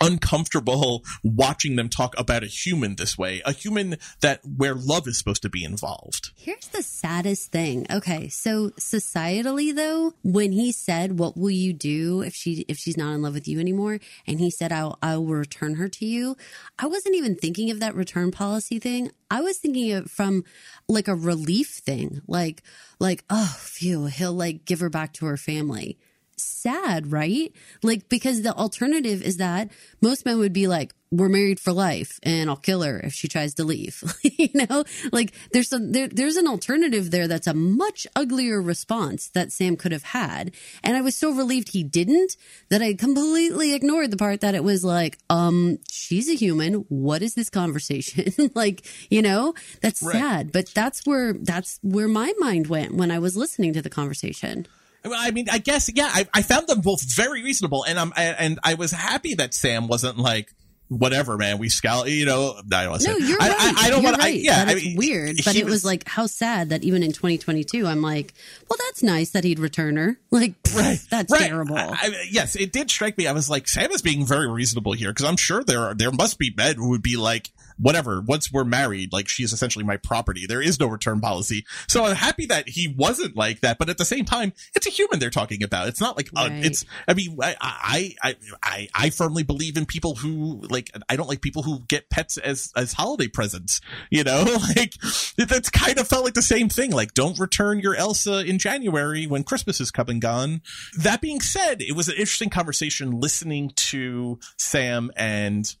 uncomfortable watching them talk about a human this way, a human that where love is supposed to be involved. Here's the saddest thing. Okay, so societally though, when he said, "What will you do if she if she's not in love with you anymore?" and he said, "I will, I will return her to you," I wasn't even thinking of that return policy thing. I was thinking of from like a relief thing, like like oh, phew, he'll like give her back to her family. Sad, right? Like because the alternative is that most men would be like, "We're married for life, and I'll kill her if she tries to leave." you know, like there's some there, there's an alternative there that's a much uglier response that Sam could have had, and I was so relieved he didn't that I completely ignored the part that it was like, um, she's a human. What is this conversation? like, you know, that's Right. sad, but that's where that's where my mind went when I was listening to the conversation. I mean, I guess, yeah, I, I found them both very reasonable, and I'm and I was happy that Sam wasn't like, whatever, man, we scout, you know. I don't want to No, you're I, right. I, I don't want, right. Yeah, I it's mean, weird, but it was, like how sad that even in 2022, I'm like, well, that's nice that he'd return her. Like, that's Right. terrible. I, I- yes, it did strike me. I was like, Sam is being very reasonable here because I'm sure there are, there must be men who would be like, whatever. Once we're married, like she's essentially my property. There is no return policy. So I'm happy that he wasn't like that. But at the same time, it's a human they're talking about. It's not like uh, Right. it's. I mean, I, I I I I firmly believe in people who like. I don't like people who get pets as as holiday presents. You know, like that's kind of felt like the same thing. Like, don't return your Elsa in January when Christmas is come and gone. That being said, it was an interesting conversation listening to Sam and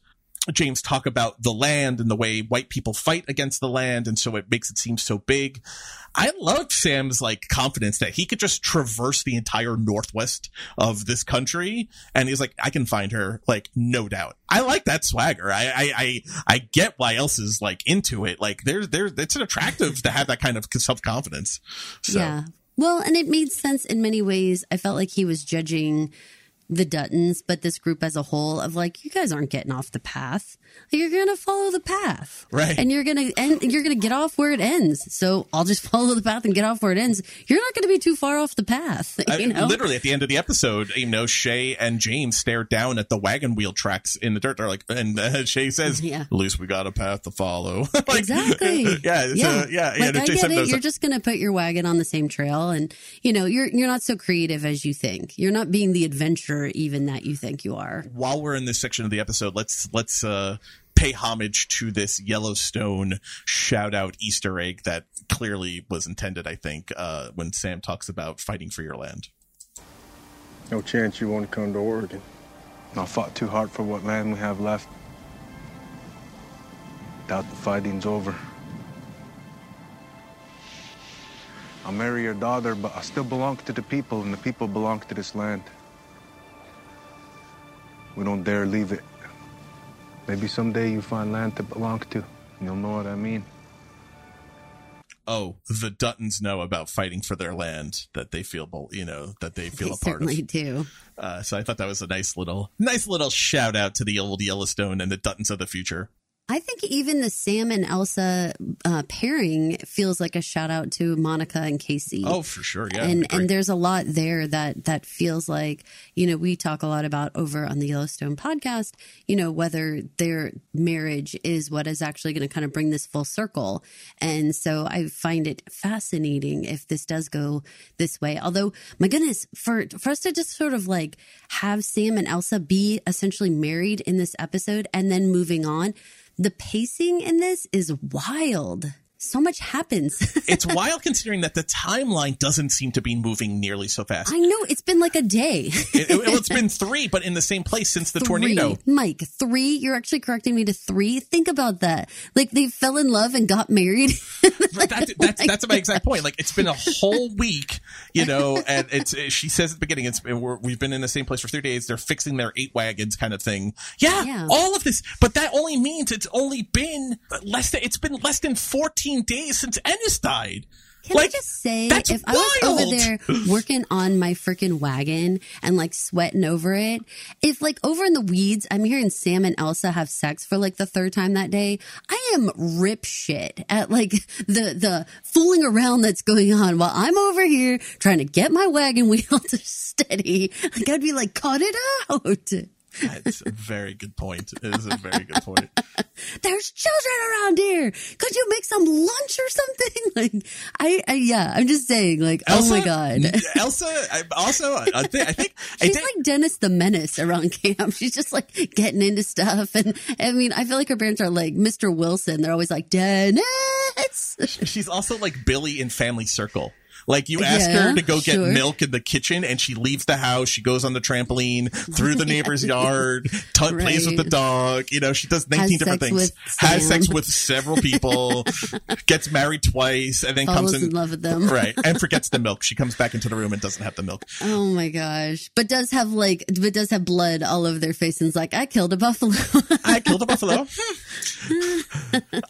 James talk about the land and the way white people fight against the land, and so it makes it seem so big. I loved Sam's like confidence that he could just traverse the entire northwest of this country, and he's like, I can find her, like no doubt. I like that swagger. I I I, I get why Elsa's like into it. Like there's there's it's attractive to have that kind of self confidence. So. Yeah. Well, and it made sense in many ways. I felt like he was judging the Duttons, but this group as a whole of like, you guys aren't getting off the path. You're gonna follow the path, Right. And you're gonna and You're gonna get off where it ends. So I'll just follow the path and get off where it ends. You're not gonna be too far off the path. I- know, literally at the end of the episode, you know, Shea and James stare down at the wagon wheel tracks in the dirt. They're like, and uh, Shea says, Yeah. "At least we got a path to follow." Like, exactly. yeah, yeah, uh, yeah, yeah. Like, no, I get it. You're just gonna put your wagon on the same trail, and you know, you're you're not so creative as you think. You're not being the adventurer even that you think you are. while we're in this section of the episode, let's let's uh, pay homage to this Yellowstone shout out Easter egg that clearly was intended. I think uh, when Sam talks about fighting for your land. No chance you want to come to Oregon. I fought too hard for what land we have left. Doubt the fighting's over. I'll marry your daughter, but I still belong to the people, and the people belong to this land. We don't dare leave it. Maybe someday you find land to belong to. You'll know what I mean. Oh, the Duttons know about fighting for their land that they feel, you know, that they feel They a part of. certainly do. Uh, so I thought that was a nice little, nice little shout out to the old Yellowstone and the Duttons of the future. I think even the Sam and Elsa uh, pairing feels like a shout out to Monica and Kayce. Oh, for sure. Yeah. and and there's a lot there that that feels like you know we talk a lot about over on the Yellowstone podcast. You know whether their marriage is what is actually going to kind of bring this full circle, and so I find it fascinating if this does go this way. Although my goodness, for for us to just sort of like have Sam and Elsa be essentially married in this episode and then moving on, the pacing in this is wild. So much happens. it's wild considering that the timeline doesn't seem to be moving nearly so fast. I know it's been like a day. it, it, well, it's been three, but in the same place since the three. tornado. Mike, three? You're actually correcting me to three? Think about that. Like they fell in love and got married. that, that's that's my exact point. Like it's been a whole week, you know, and it's she says at the beginning it's we're, we've been in the same place for three days. They're fixing their eight wagons, kind of thing. Yeah, Yeah. all of this, but that only means it's only been less than it's been less than fourteen days since Ennis died. Can I just say, if I was over wild. there working on my freaking wagon and like sweating over it, if like over in the weeds, I'm hearing Sam and Elsa have sex for like the third time that day, I am rip shit at like the the fooling around that's going on while I'm over here trying to get my wagon wheel to steady. Like I'd be like, cut it out. That's a very good point. It is a very good point. There's children around here. Could you make some lunch or something? Like, I, I yeah, I'm just saying, like, oh my god. Elsa. I, also, I think I think I She's think- like Dennis the Menace around camp. She's just like getting into stuff. And I mean, I feel like her parents are like Mr. Wilson. They're always like, Dennis. She's also like Billy in Family Circle. Like you ask Yeah, her to go get sure. milk in the kitchen and she leaves the house. She goes on the trampoline through the neighbor's yard, t- plays with the dog. You know, she does 19 Has different things. Has sex with several people, gets married twice and then comes in. in love with them. Right. And forgets the milk. She comes back into the room and doesn't have the milk. Oh my gosh. But does have like, but does have blood all over their face and is like, I killed a buffalo. I killed a buffalo.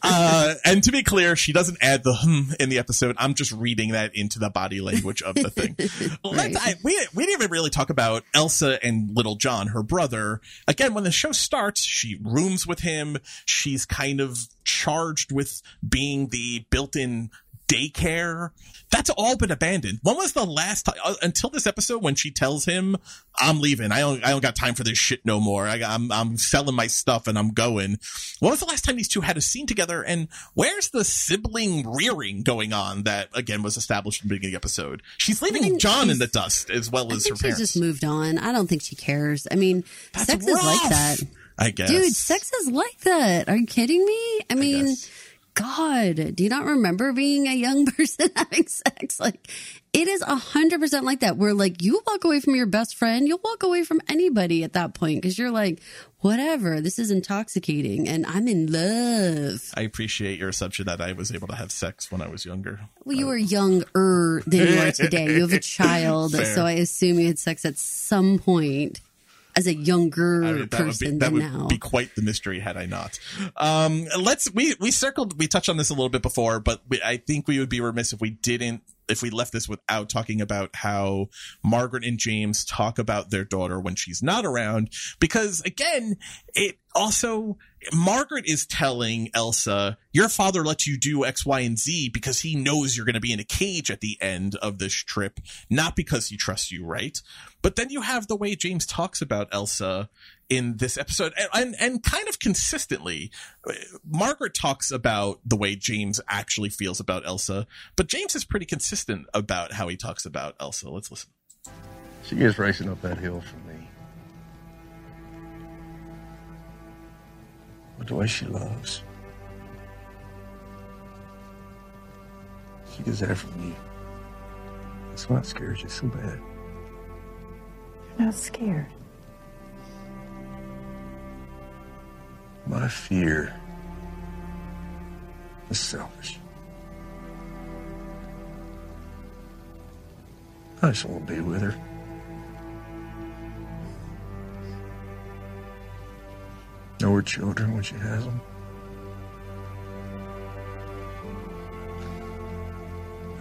uh, and to be clear, she doesn't add the hmm in the episode. I'm just reading that into the body language of the thing. Let's- I- we, we didn't even really talk about Elsa and Little John, her brother. Again, when the show starts, she rooms with him. She's kind of charged with being the built-in daycare. That's all been abandoned. When was the last time uh, until this episode when she tells him, "I'm leaving. I don't. I don't got time for this shit no more. I, I'm I'm selling my stuff and I'm going." When was the last time these two had a scene together? And where's the sibling rearing going on that again was established in the beginning of the episode? She's leaving think John in the dust as well I as her parents. just moved on. I don't think she cares. I mean, That's sex is like that. I guess, Dude, sex is like that. Are you kidding me? I mean, guess. God, do you not remember being a young person having sex? Like, it is a hundred percent like that. Where like you walk away from your best friend, you'll walk away from anybody at that point because you're like, whatever, this is intoxicating, and I'm in love. I appreciate your assumption that I was able to have sex when I was younger. Well, you uh, were younger than you are today. You have a child, Fair. so I assume you had sex at some point as a younger I mean, be person that than would now. be quite the mystery had I not. Um, let's we we circled we touched on this a little bit before, but we, I think we would be remiss if we didn't if we left this without talking about how Margaret and James talk about their daughter when she's not around, because again, it also Margaret is telling Elsa, "Your father lets you do X, Y, and Z because he knows you're going to be in a cage at the end of this trip, not because he trusts you, right?" But then you have the way James talks about Elsa in this episode, and and, and kind of consistently, Margaret talks about the way James actually feels about Elsa, but James is pretty consistent about how he talks about Elsa. Let's listen. She is racing up that hill for me. But the way she loves. She gets that from me. That's what scares you so bad. You're not scared. My fear is selfish. I just want to be with her. Know her children when she has them.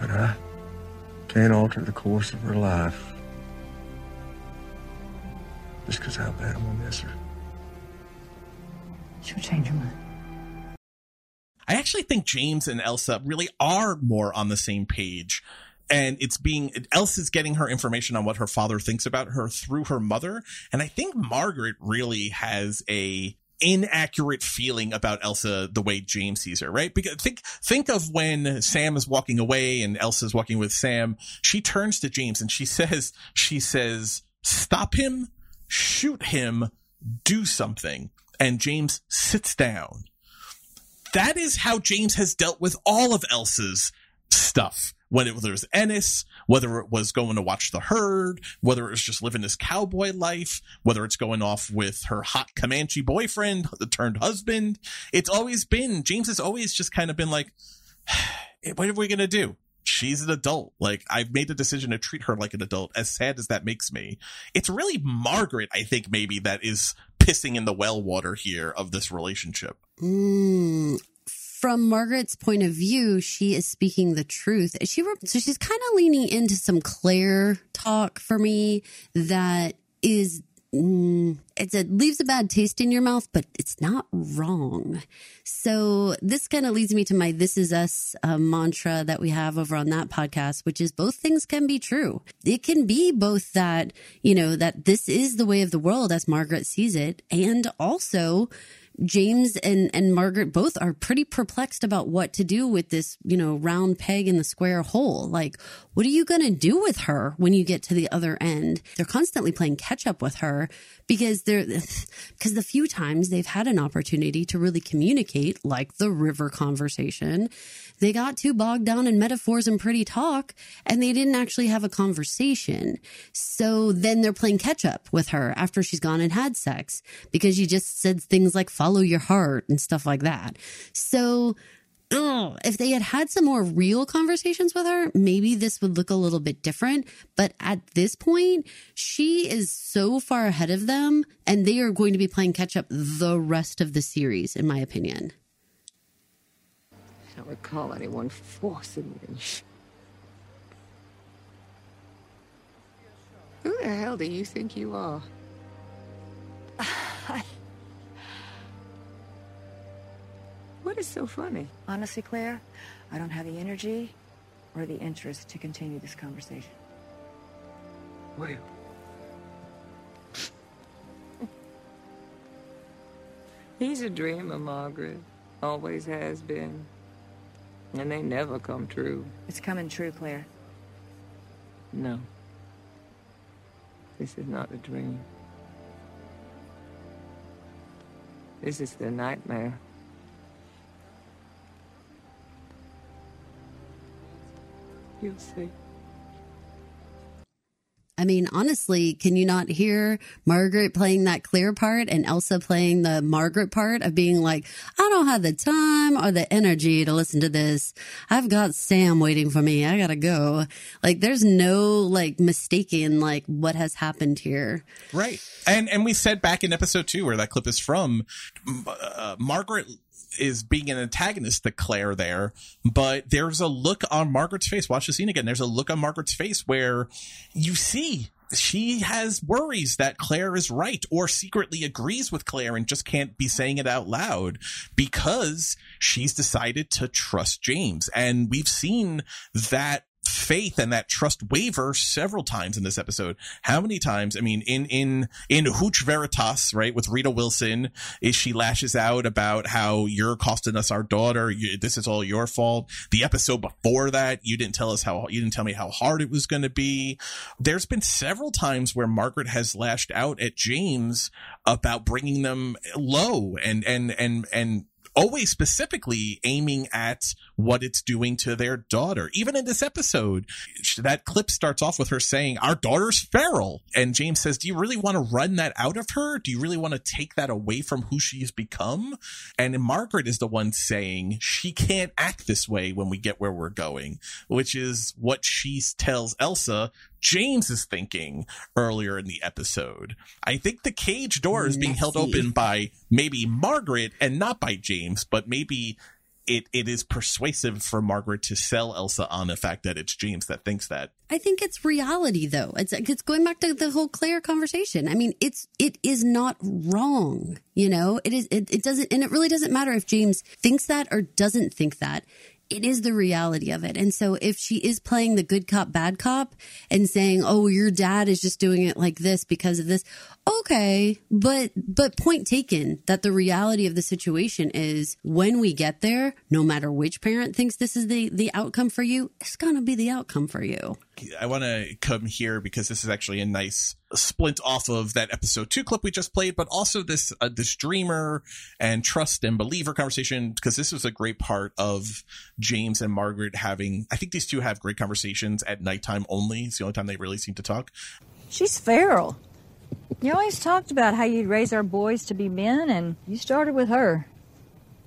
But I can't alter the course of her life just because how bad I'm gonna miss her. She'll change her mind. I actually think James and Elsa really are more on the same page. And it's being, Elsa's getting her information on what her father thinks about her through her mother. And I think Margaret really has a, inaccurate feeling about Elsa the way James sees her, right? Because think think of when Sam is walking away and Elsa's walking with Sam. She turns to James and she says, she says, "Stop him, shoot him, do something." And James sits down. That is how James has dealt with all of Elsa's stuff whether it was Ennis, whether it was going to watch the herd, whether it was just living this cowboy life, whether it's going off with her hot Comanche boyfriend, the turned husband. It's always been, James has always just kind of been like, what are we going to do? She's an adult. Like, I've made the decision to treat her like an adult, as sad as that makes me. It's really Margaret, I think, maybe, that is pissing in the well water here of this relationship. Mm, from Margaret's point of view, she is speaking the truth. She so she's kind of leaning into some Claire talk for me that is mm, it's a leaves a bad taste in your mouth, but it's not wrong. So this kind of leads me to my "This is us" uh, mantra that we have over on that podcast, which is both things can be true. It can be both that you know that this is the way of the world as Margaret sees it, and also James and, and Margaret both are pretty perplexed about what to do with this, you know, round peg in the square hole. Like, what are you going to do with her when you get to the other end? They're constantly playing catch up with her because they're, because the few times they've had an opportunity to really communicate, like the river conversation, they got too bogged down in metaphors and pretty talk and they didn't actually have a conversation. So then they're playing catch up with her after she's gone and had sex because you just said things like follow your heart and stuff like that. So if they had had some more real conversations with her, maybe this would look a little bit different. But at this point, she is so far ahead of them and they are going to be playing catch up the rest of the series, in my opinion I don't recall anyone forcing me. Who the hell do you think you are? what is so funny? Honestly, Claire, I don't have the energy or the interest to continue this conversation. Well. He's a dreamer, Margaret. Always has been. And they never come true. It's coming true, Claire. No. This is not a dream. This is the nightmare. You'll see. I mean, honestly, can you not hear Margaret playing that Claire part and Elsa playing the Margaret part of being like, I don't have the time or the energy to listen to this. I've got Sam waiting for me. I gotta go. Like, there's no like mistaking like what has happened here. Right. And, and we said back in episode two where that clip is from, uh, Margaret is being an antagonist to Claire there, but there's a look on Margaret's face. Watch the scene again. There's a look on Margaret's face where you see she has worries that Claire is right or secretly agrees with Claire and just can't be saying it out loud because she's decided to trust James. And we've seen that faith and that trust waver several times in this episode. How many times? I mean, in, in, in Hooch Veritas, right, with Rita Wilson, is she lashes out about how you're costing us our daughter. You, this is all your fault. The episode before that, you didn't tell us how, you didn't tell me how hard it was going to be. There's been several times where Margaret has lashed out at James about bringing them low and, and, and, and always specifically aiming at what it's doing to their daughter. Even in this episode, that clip starts off with her saying, Our daughter's feral. And James says, Do you really want to run that out of her? Do you really want to take that away from who she's become? And Margaret is the one saying, She can't act this way when we get where we're going, which is what she tells Elsa James is thinking earlier in the episode. I think the cage door is being held open by maybe Margaret and not by James, but maybe it, it is persuasive for Margaret to sell Elsa on the fact that it's James that thinks that. I think it's reality though. It's it's going back to the whole Claire conversation. I mean, it's it is not wrong. You know, it is it, it doesn't and it really doesn't matter if James thinks that or doesn't think that it is the reality of it. And so if she is playing the good cop, bad cop and saying, Oh, your dad is just doing it like this because of this. Okay. But, but point taken that the reality of the situation is when we get there, no matter which parent thinks this is the, the outcome for you, it's going to be the outcome for you. I want to come here because this is actually a nice splint off of that episode two clip we just played, but also this uh, this dreamer and trust and believer conversation because this was a great part of James and Margaret having. I think these two have great conversations at nighttime only. It's the only time they really seem to talk. She's feral. You always talked about how you'd raise our boys to be men, and you started with her.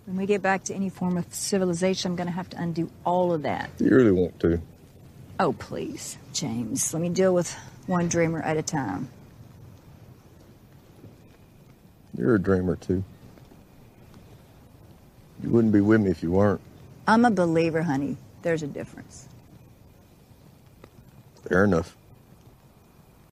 When we get back to any form of civilization, I'm going to have to undo all of that. You really want to? Oh, please, James. Let me deal with one dreamer at a time. You're a dreamer, too. You wouldn't be with me if you weren't. I'm a believer, honey. There's a difference. Fair enough.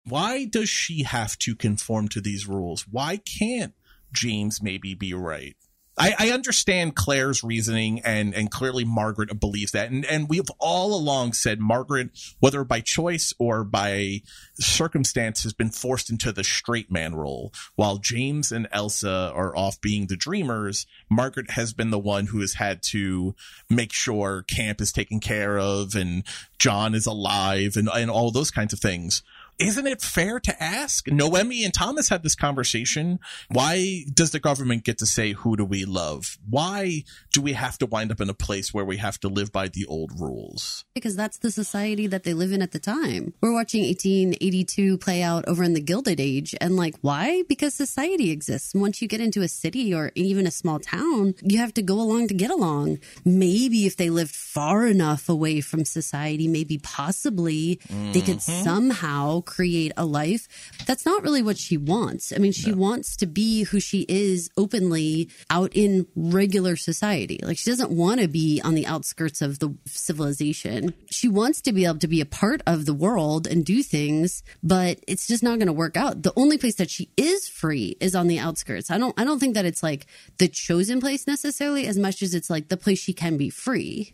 Why does she have to conform to these rules? Why can't James maybe be right? I, I, understand Claire's reasoning and, and clearly Margaret believes that. And, and we've all along said Margaret, whether by choice or by circumstance, has been forced into the straight man role. While James and Elsa are off being the dreamers, Margaret has been the one who has had to make sure camp is taken care of and John is alive and, and all those kinds of things isn't it fair to ask? Noemi and Thomas had this conversation. Why does the government get to say who do we love? Why do we have to wind up in a place where we have to live by the old rules? Because that's the society that they live in at the time. We're watching 1882 play out over in the Gilded Age. And like, why? Because society exists. Once you get into a city or even a small town, you have to go along to get along. Maybe if they lived far enough away from society, maybe possibly mm-hmm. they could mm-hmm. somehow create a life. That's not really what she wants. I mean, she no. wants to be who she is openly out in regular society. Like she doesn't want to be on the outskirts of the civilization. She wants to be able to be a part of the world and do things, but it's just not going to work out. The only place that she is free is on the outskirts. I don't I don't think that it's like the chosen place necessarily as much as it's like the place she can be free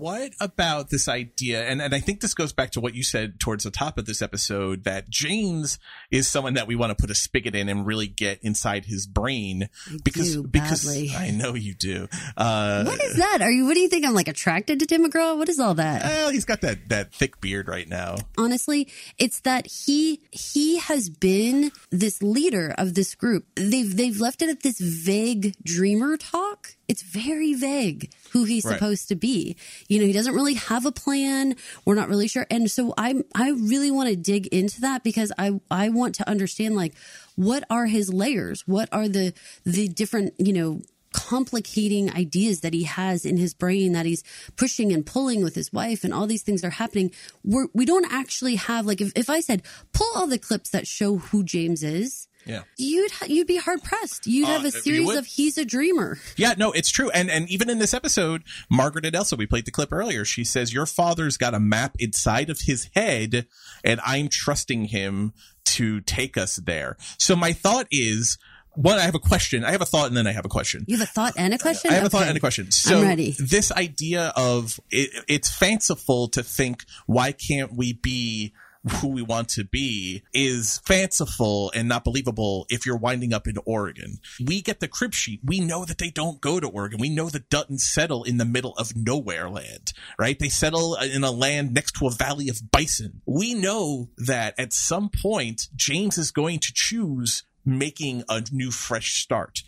what about this idea? And, and I think this goes back to what you said towards the top of this episode that James is someone that we want to put a spigot in and really get inside his brain because, because I know you do. Uh, what is that? Are you, what do you think? I'm like attracted to Tim McGraw? What is all that? Well, he's got that, that thick beard right now. Honestly, it's that he, he has been this leader of this group. They've, they've left it at this vague dreamer talk it's very vague who he's right. supposed to be. You know, he doesn't really have a plan. We're not really sure. And so I I really want to dig into that because I I want to understand like what are his layers? What are the the different, you know, complicating ideas that he has in his brain that he's pushing and pulling with his wife and all these things are happening we're, we don't actually have like if, if i said pull all the clips that show who james is yeah. You'd you'd be hard pressed. You'd uh, have a series of he's a dreamer. Yeah, no, it's true. And and even in this episode, Margaret and Elsa, we played the clip earlier. She says your father's got a map inside of his head, and I'm trusting him to take us there. So my thought is one, I have a question. I have a thought, and then I have a question. You have a thought and a question. I have okay. a thought and a question. So. This idea of it, it's fanciful to think, why can't we be who we want to be is fanciful and not believable if you're winding up in Oregon. We get the crib sheet. We know that they don't go to Oregon. We know that Duttons settle in the middle of nowhere land, right? They settle in a land next to a valley of bison. We know that at some point, James is going to choose making a new fresh start.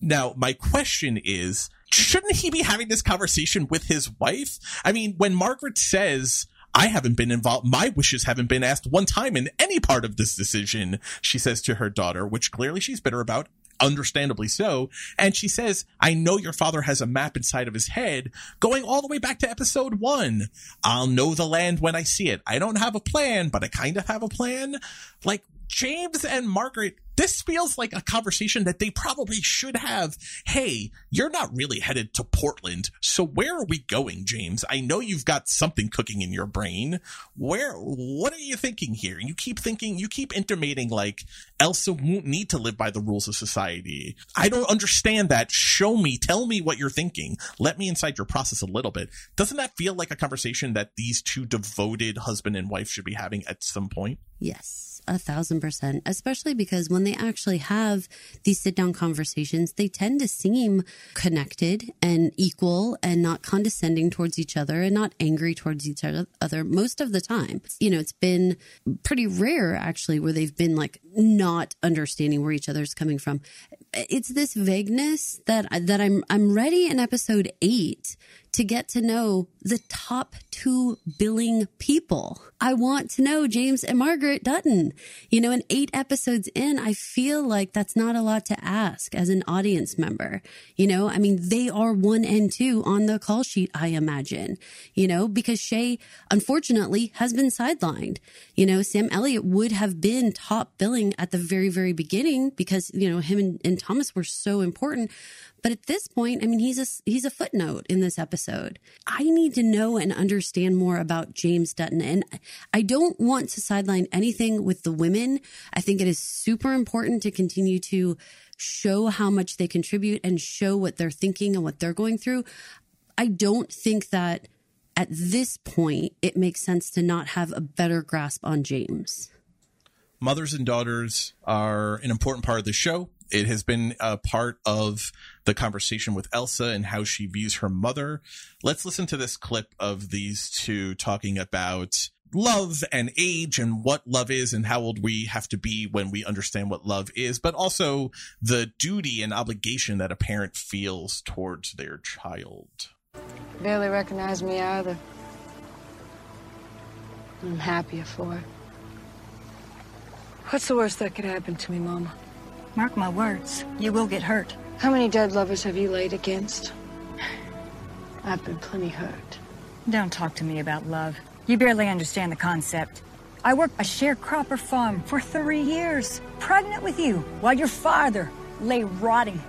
Now, my question is, shouldn't he be having this conversation with his wife? I mean, when Margaret says, I haven't been involved. My wishes haven't been asked one time in any part of this decision, she says to her daughter, which clearly she's bitter about. Understandably so. And she says, I know your father has a map inside of his head going all the way back to episode one. I'll know the land when I see it. I don't have a plan, but I kind of have a plan. Like, James and Margaret this feels like a conversation that they probably should have. Hey, you're not really headed to Portland, so where are we going, James? I know you've got something cooking in your brain. Where, what are you thinking here? You keep thinking, you keep intimating like Elsa won't need to live by the rules of society. I don't understand that. Show me, tell me what you're thinking. Let me inside your process a little bit. Doesn't that feel like a conversation that these two devoted husband and wife should be having at some point? Yes a thousand percent, especially because when they actually have these sit down conversations, they tend to seem connected and equal and not condescending towards each other and not angry towards each other most of the time. You know, it's been pretty rare actually where they've been like not understanding where each other's coming from. It's this vagueness that that I'm I'm ready in episode 8 to get to know the top two billing people. I want to know James and Margaret Dutton. You know, in eight episodes in, I feel like that's not a lot to ask as an audience member. You know, I mean, they are one and two on the call sheet, I imagine, you know, because Shea, unfortunately, has been sidelined. You know, Sam Elliott would have been top billing at the very, very beginning because, you know, him and, and Thomas were so important. But at this point, I mean, he's a he's a footnote in this episode. I need to know and understand more about James Dutton, and I don't want to sideline anything with the women. I think it is super important to continue to show how much they contribute and show what they're thinking and what they're going through. I don't think that at this point it makes sense to not have a better grasp on James. Mothers and daughters are an important part of the show it has been a part of the conversation with Elsa and how she views her mother. Let's listen to this clip of these two talking about love and age and what love is and how old we have to be when we understand what love is, but also the duty and obligation that a parent feels towards their child. Barely recognize me either. I'm happier for it. What's the worst that could happen to me, Mama? Mark my words, you will get hurt. How many dead lovers have you laid against? I've been plenty hurt. Don't talk to me about love. You barely understand the concept. I worked a sharecropper farm for three years, pregnant with you, while your father lay rotting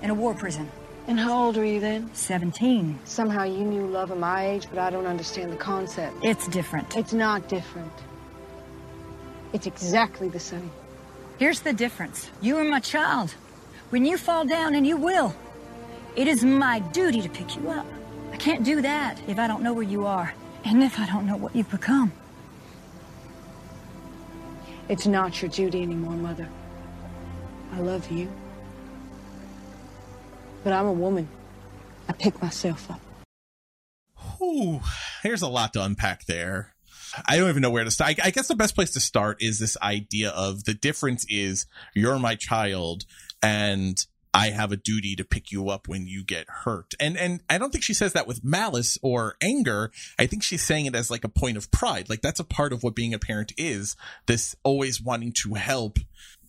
in a war prison. And how old were you then? 17. Somehow you knew love at my age, but I don't understand the concept. It's different. It's not different. It's exactly the same. Here's the difference. You were my child. When you fall down, and you will, it is my duty to pick you up. I can't do that if I don't know where you are, and if I don't know what you've become. It's not your duty anymore, Mother. I love you. But I'm a woman. I pick myself up. Whew, there's a lot to unpack there. I don't even know where to start. I, I guess the best place to start is this idea of the difference is you're my child and I have a duty to pick you up when you get hurt. And and I don't think she says that with malice or anger. I think she's saying it as like a point of pride. Like that's a part of what being a parent is. This always wanting to help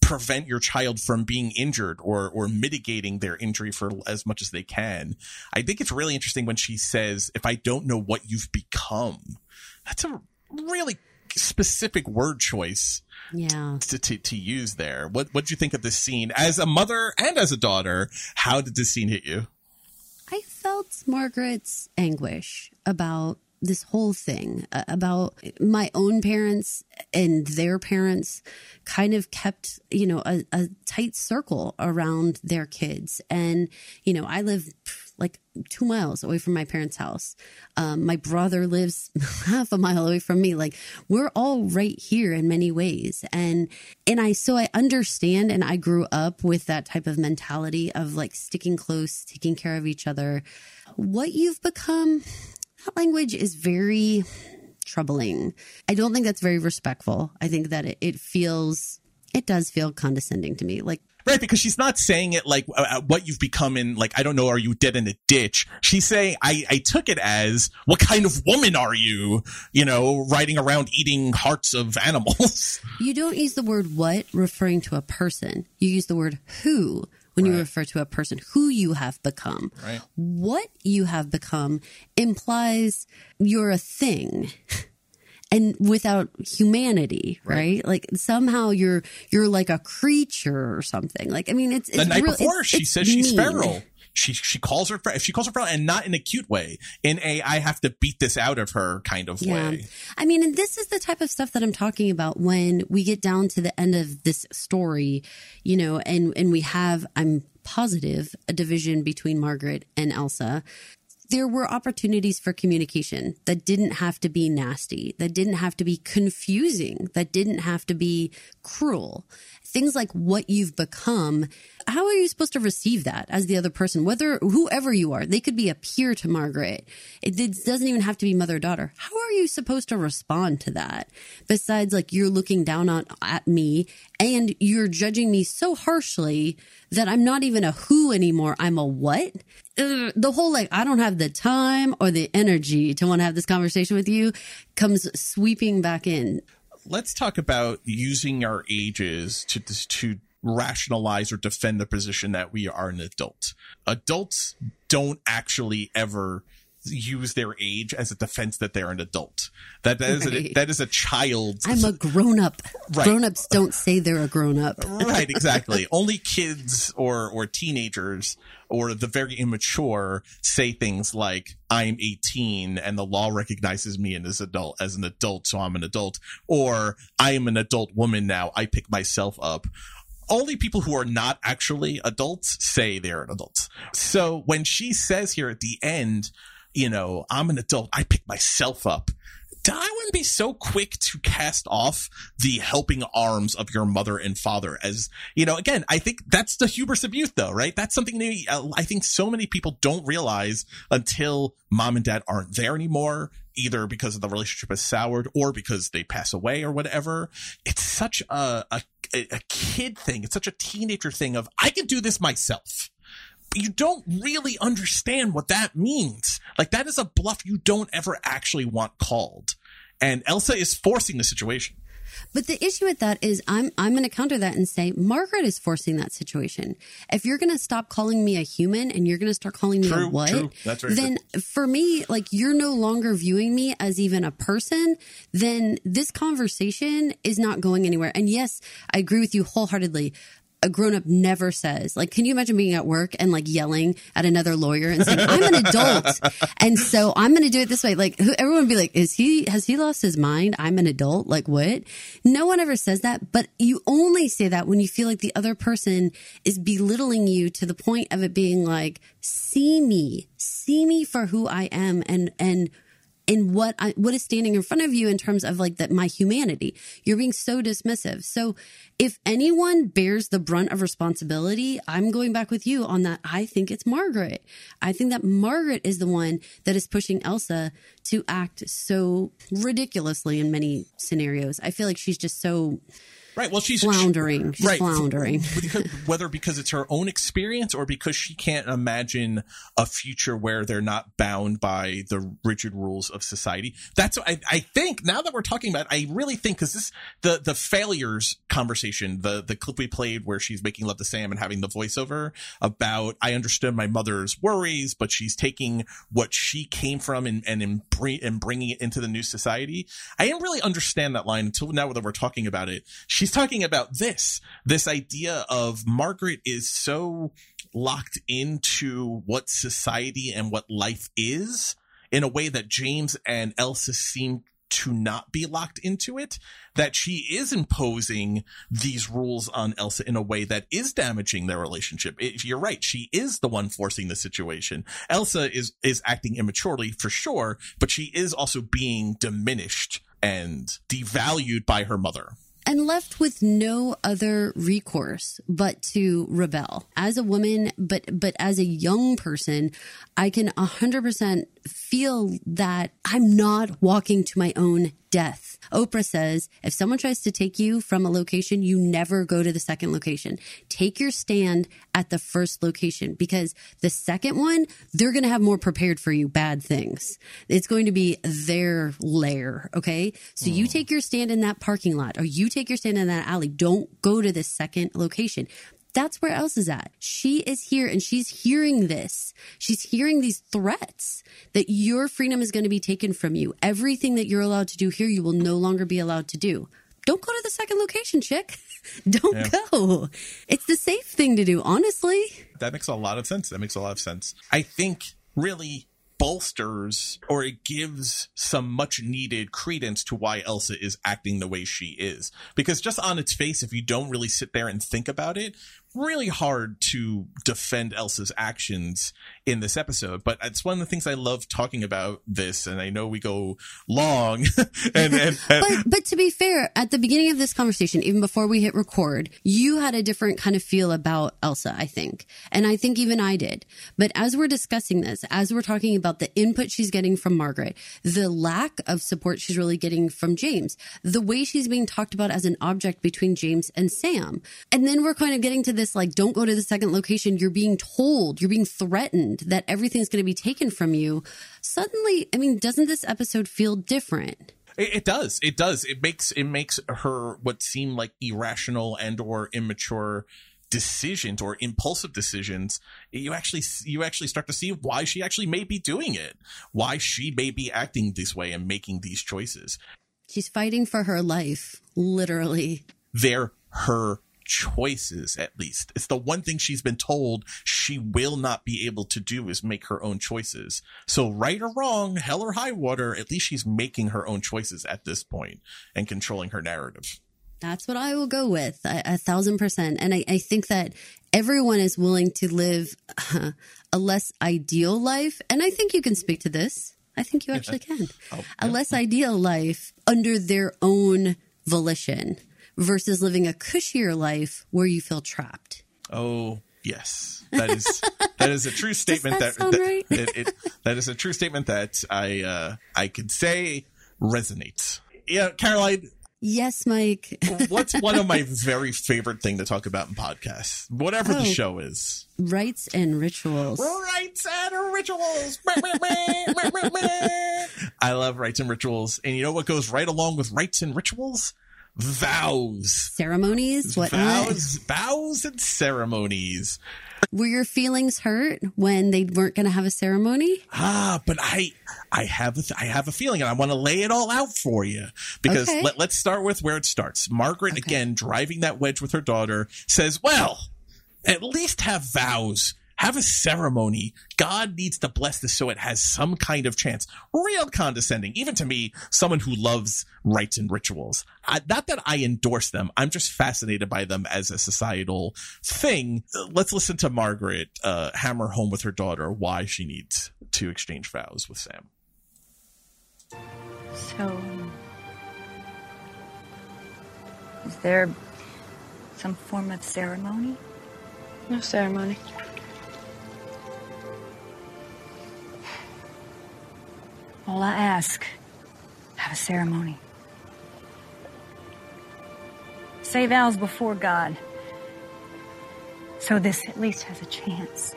prevent your child from being injured or or mitigating their injury for as much as they can. I think it's really interesting when she says if I don't know what you've become. That's a really specific word choice yeah. to, to, to use there. What what did you think of this scene? As a mother and as a daughter how did this scene hit you? I felt margaret's anguish about this whole thing uh, about my own parents and their parents kind of kept, you know, a, a, tight circle around their kids. And, you know, I live like two miles away from my parents' house. Um, my brother lives half a mile away from me. Like we're all right here in many ways. And, and I, so I understand and I grew up with that type of mentality of like sticking close, taking care of each other. What you've become, that language is very troubling. I don't think that's very respectful. I think that it, it feels, it does feel condescending to me. Like, Right, because she's not saying it like uh, uh, what you've become in, like, I don't know, are you dead in a ditch? She's saying, I, I took it as, what kind of woman are you? You know, riding around eating hearts of animals. You don't use the word what referring to a person. You use the word who when right. you refer to a person who you have become. Right. What you have become implies you're a thing. and without humanity, right? Like somehow you're you're like a creature or something. Like I mean, it's, it's the night real- before it's- she it's says she's mean. feral. She she calls her fe- she calls her friend and not in a cute way, in a I have to beat this out of her kind of way. I mean, and this is the type of stuff that I'm talking about when we get down to the end of this story, you know, and and we have I'm positive a division between Margaret and Elsa. There were opportunities for communication that didn't have to be nasty, that didn't have to be confusing, that didn't have to be cruel. Things like what you've become. How are you supposed to receive that as the other person? Whether whoever you are, they could be a peer to Margaret. It, it doesn't even have to be mother daughter. How are you supposed to respond to that? Besides, like you're looking down on at me and you're judging me so harshly that I'm not even a who anymore. I'm a what? Ugh, the whole like I don't have the time or the energy to want to have this conversation with you comes sweeping back in. Let's talk about using our ages to to rationalize or defend the position that we are an adult. Adults don't actually ever use their age as a defense that they're an adult. That that is a, Right. that is a child. I'm a grown up. Right. Grown ups don't say they're a grown up. right exactly only kids or or teenagers or the very immature say things like i'm 18 and the law recognizes me as adult as an adult so i'm an adult or i am an adult woman now i pick myself up only people who are not actually adults say they're an adult. So when she says here at the end, you know, I'm an adult, I pick myself up. I wouldn't be so quick to cast off the helping arms of your mother and father as, you know, again, I think that's the hubris of youth though, right? That's something they, uh, I think so many people don't realize until mom and dad aren't there anymore, either because the relationship has soured or because they pass away or whatever. It's such a, a, a kid thing. It's such a teenager thing of, I can do this myself you don't really understand what that means. Like that is a bluff you don't ever actually want called. And Elsa is forcing the situation. But the issue with that is I'm I'm going to counter that and say Margaret is forcing that situation. If you're going to stop calling me a human and you're going to start calling me True, a what, true. That's very then for me like you're no longer viewing me as even a person, then this conversation is not going anywhere. And yes, I agree with you wholeheartedly. A grown up never says, like, can you imagine being at work and like yelling at another lawyer and saying, I'm an adult. and so I'm going to do it this way. Like, who, everyone would be like, is he, has he lost his mind? I'm an adult. Like, what? No one ever says that, but you only say that when you feel like the other person is belittling you to the point of it being like, see me, see me for who I am and, and, in what I, what is standing in front of you in terms of like that my humanity. You're being so dismissive. So if anyone bears the brunt of responsibility, I'm going back with you on that. I think it's Margaret. I think that Margaret is the one that is pushing Elsa to act so ridiculously in many scenarios. I feel like she's just so Right. Well, she's floundering. She's floundering. Because, whether because it's her own experience or because she can't imagine a future where they're not bound by the rigid rules of society. That's what I, I think now that we're talking about, it, I really think because this the the failures conversation, the the clip we played where she's making love to Sam and having the voiceover about I understood my mother's worries, but she's taking what she came from and and bring, and bringing it into the new society. I didn't really understand that line until now that we're talking about it. She's talking about this, this idea of Margaret is so locked into what society and what life is in a way that James and Elsa seem to not be locked into it, that she is imposing these rules on Elsa in a way that is damaging their relationship. It, you're right. She is the one forcing the situation. Elsa is, is acting immaturely for sure, but she is also being diminished and devalued by her mother and left with no other recourse but to rebel. As a woman but but as a young person i can 100% feel that i'm not walking to my own death. Oprah says if someone tries to take you from a location you never go to the second location. Take your stand at the first location because the second one they're going to have more prepared for you bad things. It's going to be their lair okay? So you hmm. take your stand in that parking lot or you take your stand in that alley. Don't go to the second location. That's where Elsa's at. She is here and she's hearing this. She's hearing these threats that your freedom is going to be taken from you. Everything that you're allowed to do here, you will no longer be allowed to do. Don't go to the second location, chick. Don't Yeah. go. It's the safe thing to do, honestly. That makes a lot of sense. That makes a lot of sense. I think really bolsters or it gives some much needed credence to why Elsa is acting the way she is. Because just on its face, if you don't really sit there and think about it, really hard to defend Elsa's actions in this episode. But it's one of the things I love talking about this, and I know we go long and, and, and but but to be fair, at the beginning of this conversation, even before we hit record, you had a different kind of feel about Elsa, I think. And I think even I did. But as we're discussing this, as we're talking about the input she's getting from Margaret, the lack of support she's really getting from James, the way she's being talked about as an object between James and Sam. And then we're kind of getting to this like, don't go to the second location. You're being told, you're being threatened that everything's going to be taken from you. Suddenly, I mean, doesn't this episode feel different? It, it does. It does. It makes it makes her what seem like irrational and or immature decisions or impulsive decisions you actually you actually start to see why she actually may be doing it why she may be acting this way and making these choices She's fighting for her life, literally. they're her choices at least it's the one thing she's been told she will not be able to do is make her own choices so right or wrong hell or high water at least she's making her own choices at this point and controlling her narrative That's what I will go with, a, a thousand percent. And I, I think that everyone is willing to live uh, a less ideal life. And I think you can speak to this. I think you actually can. A less ideal life under their own volition versus living a cushier life where you feel trapped. Oh yes, that is that is a true statement. that that, sound that, right? it, it, that is a true statement that I uh, I could say resonates. Yeah, Caroline, Yes, Mike. what's one of my very favorite thing to talk about in podcasts, whatever the Oh. show is. Rites and rituals. Rites and rituals. I love rites and rituals, and you know what goes right along with rites and rituals? Vows. Ceremonies, what Vows, vows and ceremonies. Were your feelings hurt when they weren't going to have a ceremony? Ah, but I, I have, a, I have a feeling, and I want to lay it all out for you because Okay. let, let's start with where it starts. Margaret again driving that wedge with her daughter says, "Well, at least have vows." Have a ceremony. God needs to bless this so it has some kind of chance. Real condescending, even to me, someone who loves rites and rituals. I, not that I endorse them. I'm just fascinated by them as a societal thing. Let's listen to Margaret uh, hammer home with her daughter why she needs to exchange vows with Sam. So, is there some form of ceremony? No ceremony. All I ask, have a ceremony. Say vows before God. So this at least has a chance.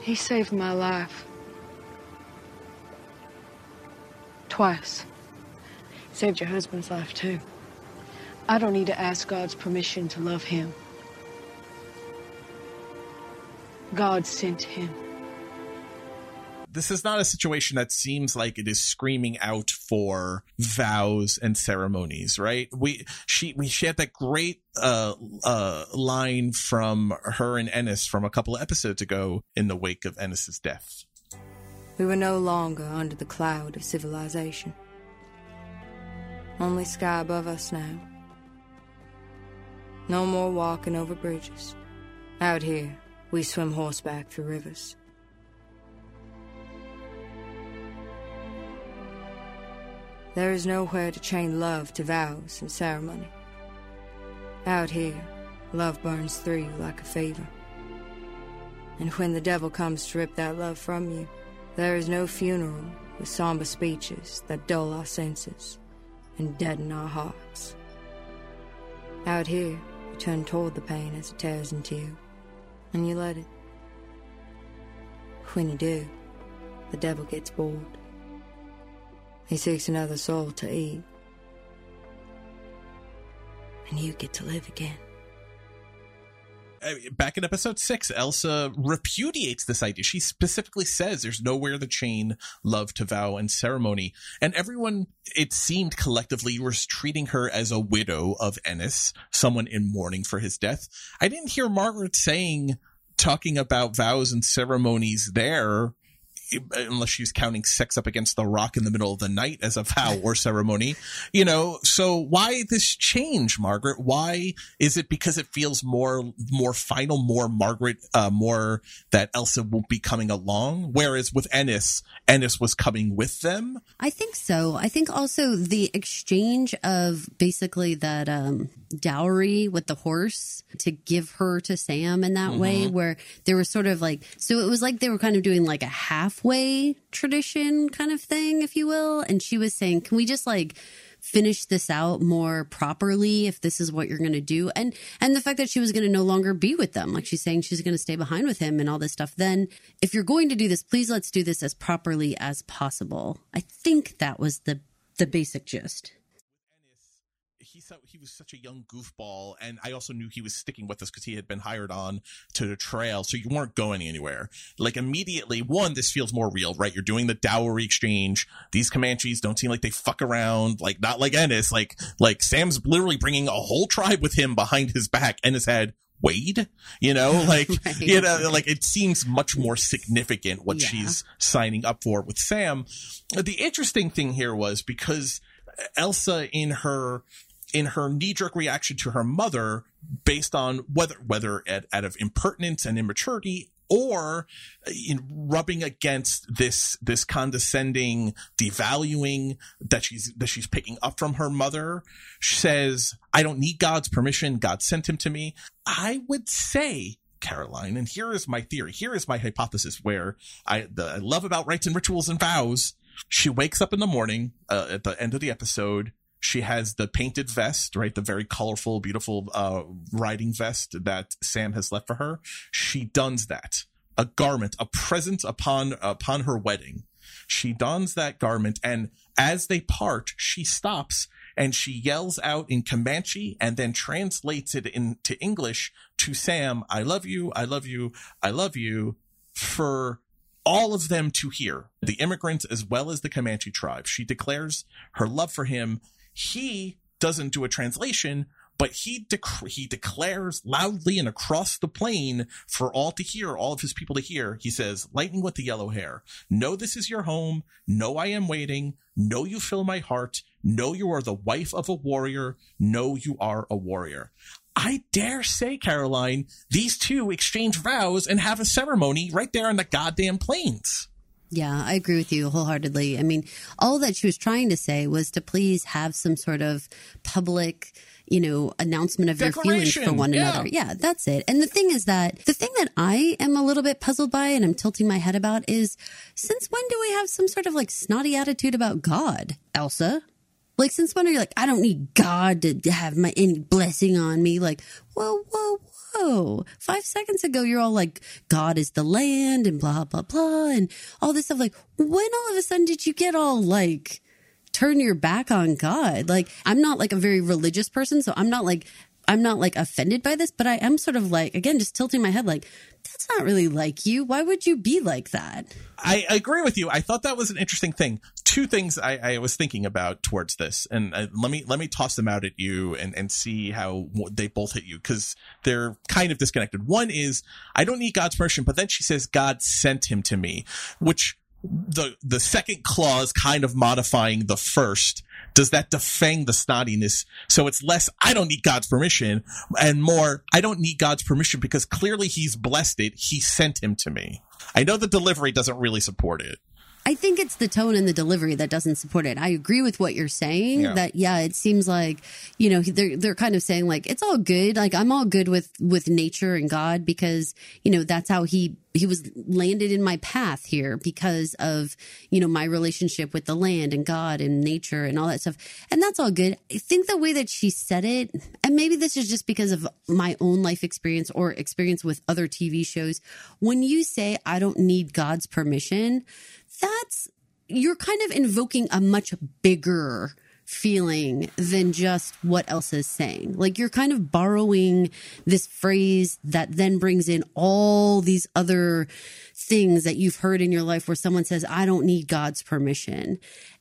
He saved my life. Twice. Saved your husband's life, too. I don't need to ask God's permission to love him. God sent him. This is not a situation that seems like it is screaming out for vows and ceremonies, right? We she we she had that great uh uh line from her and Ennis from a couple of episodes ago in the wake of Ennis's death. We were no longer under the cloud of civilization. Only sky above us now. No more walking over bridges. Out here, we swim horseback through rivers. There is nowhere to chain love to vows and ceremony. Out here, love burns through you like a fever. And when the devil comes to rip that love from you, there is no funeral with somber speeches that dull our senses and deaden our hearts. Out here, you turn toward the pain as it tears into you, and you let it. When you do, the devil gets bored. He seeks another soul to eat, and you get to live again. Uh, Back in episode six, Elsa repudiates this idea. She specifically says there's nowhere the chain love to vow and ceremony. And everyone, it seemed collectively, was treating her as a widow of Ennis, someone in mourning for his death. I didn't hear Margaret saying, talking about vows and ceremonies there unless she's counting sex up against the rock in the middle of the night as a vow or ceremony, you know. So why this change, Margaret? Why is it because it feels more more final, more Margaret, uh, more that Elsa won't be coming along? Whereas with Ennis, Ennis was coming with them. I think so. I think also the exchange of basically that um, dowry with the horse to give her to Sam in that way, Mhm. where there was sort of like, so it was like they were kind of doing like a halfway tradition kind of thing, if you will. And she was saying, can we just like, finish this out more properly if this is what you're going to do? And and the fact that she was going to no longer be with them like she's saying she's going to stay behind with him and all this stuff then if you're going to do this please let's do this as properly as possible. I think that was the the basic gist he he was such a young goofball, and I also knew he was sticking with us because he had been hired on to the trail, so you weren't going anywhere. Like immediately, one, this feels more real, right? You're doing the dowry exchange. These Comanches don't seem like they fuck around, like not like Ennis. Like like Sam's literally bringing a whole tribe with him behind his back. and Ennis had Wade, you know, like Right. you know, like it seems much more significant what Yeah. she's signing up for with Sam. The interesting thing here was because Elsa in her in her knee-jerk reaction to her mother based on whether whether at, out of impertinence and immaturity or in rubbing against this this condescending devaluing that she's that she's picking up from her mother she says i don't need god's permission. God sent him to me. I would say caroline and here is my theory here is my hypothesis where i the I love about rites and rituals and vows. She wakes up in the morning uh, at the end of the episode she has the painted vest, right? The very colorful, beautiful uh, riding vest that Sam has left for her. She dons that, a garment, a present upon upon her wedding. She dons that garment, and as they part, she stops and she yells out in Comanche and then translates it into English to Sam, I love you, I love you, I love you, for all of them to hear, the immigrants as well as the Comanche tribe. She declares her love for him. He doesn't do a translation, but he dec- he declares loudly and across the plain for all to hear, all of his people to hear. He says, "Lightning with the yellow hair, know this is your home. Know I am waiting. Know you fill my heart. Know you are the wife of a warrior. Know you are a warrior." I dare say, Caroline, these two exchange vows and have a ceremony right there on the goddamn plains. Yeah, I agree with you wholeheartedly. I mean, all that she was trying to say was to please have some sort of public, you know, announcement of your feelings for one yeah. another. Yeah, that's it. And the thing is that the thing that I am a little bit puzzled by and I'm tilting my head about is since when do we have some sort of like snotty attitude about God, Elsa? Like, since when are you like, I don't need God to have my any blessing on me? Like, whoa, whoa, whoa. Five seconds ago, you're all like, God is the land and blah, blah, blah, and all this stuff. Like, when all of a sudden did you get all like, turn your back on God? Like, I'm not like a very religious person, so I'm not like, I'm not like offended by this, but I am sort of like, again, just tilting my head like, that's not really like you. Why would you be like that? I agree with you. I thought that was an interesting thing. Two things I, I was thinking about towards this, and uh, let me let me toss them out at you and and see how they both hit you because they're kind of disconnected. One is I don't need God's permission, but then she says God sent him to me, which the the second clause kind of modifying the first does that defang the snottiness so it's less i don't need god's permission and more i don't need god's permission because clearly he's blessed it he sent him to me i know the delivery doesn't really support it I think it's the tone and the delivery that doesn't support it. I agree with what you're saying. Yeah. That yeah, it seems like you know they're they're kind of saying like it's all good. Like I'm all good with with nature and God because you know that's how he he was landed in my path here because of you know my relationship with the land and God and nature and all that stuff. And that's all good. I think the way that she said it, and maybe this is just because of my own life experience or experience with other TV shows. When you say I don't need God's permission, that's you're kind of invoking a much bigger feeling than just what Elsa is saying. Like you're kind of borrowing this phrase that then brings in all these other things that you've heard in your life where someone says, I don't need God's permission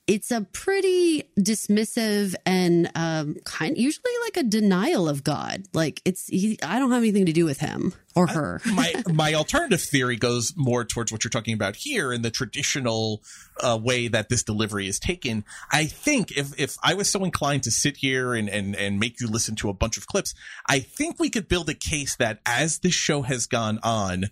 it's a pretty dismissive and um, kind usually like a denial of God. Like it's he, I don't have anything to do with him or her. I, my my alternative theory goes more towards what you're talking about here in the traditional uh, way that this delivery is taken. I think if if I was so inclined to sit here and and and make you listen to a bunch of clips, I think we could build a case that as this show has gone on.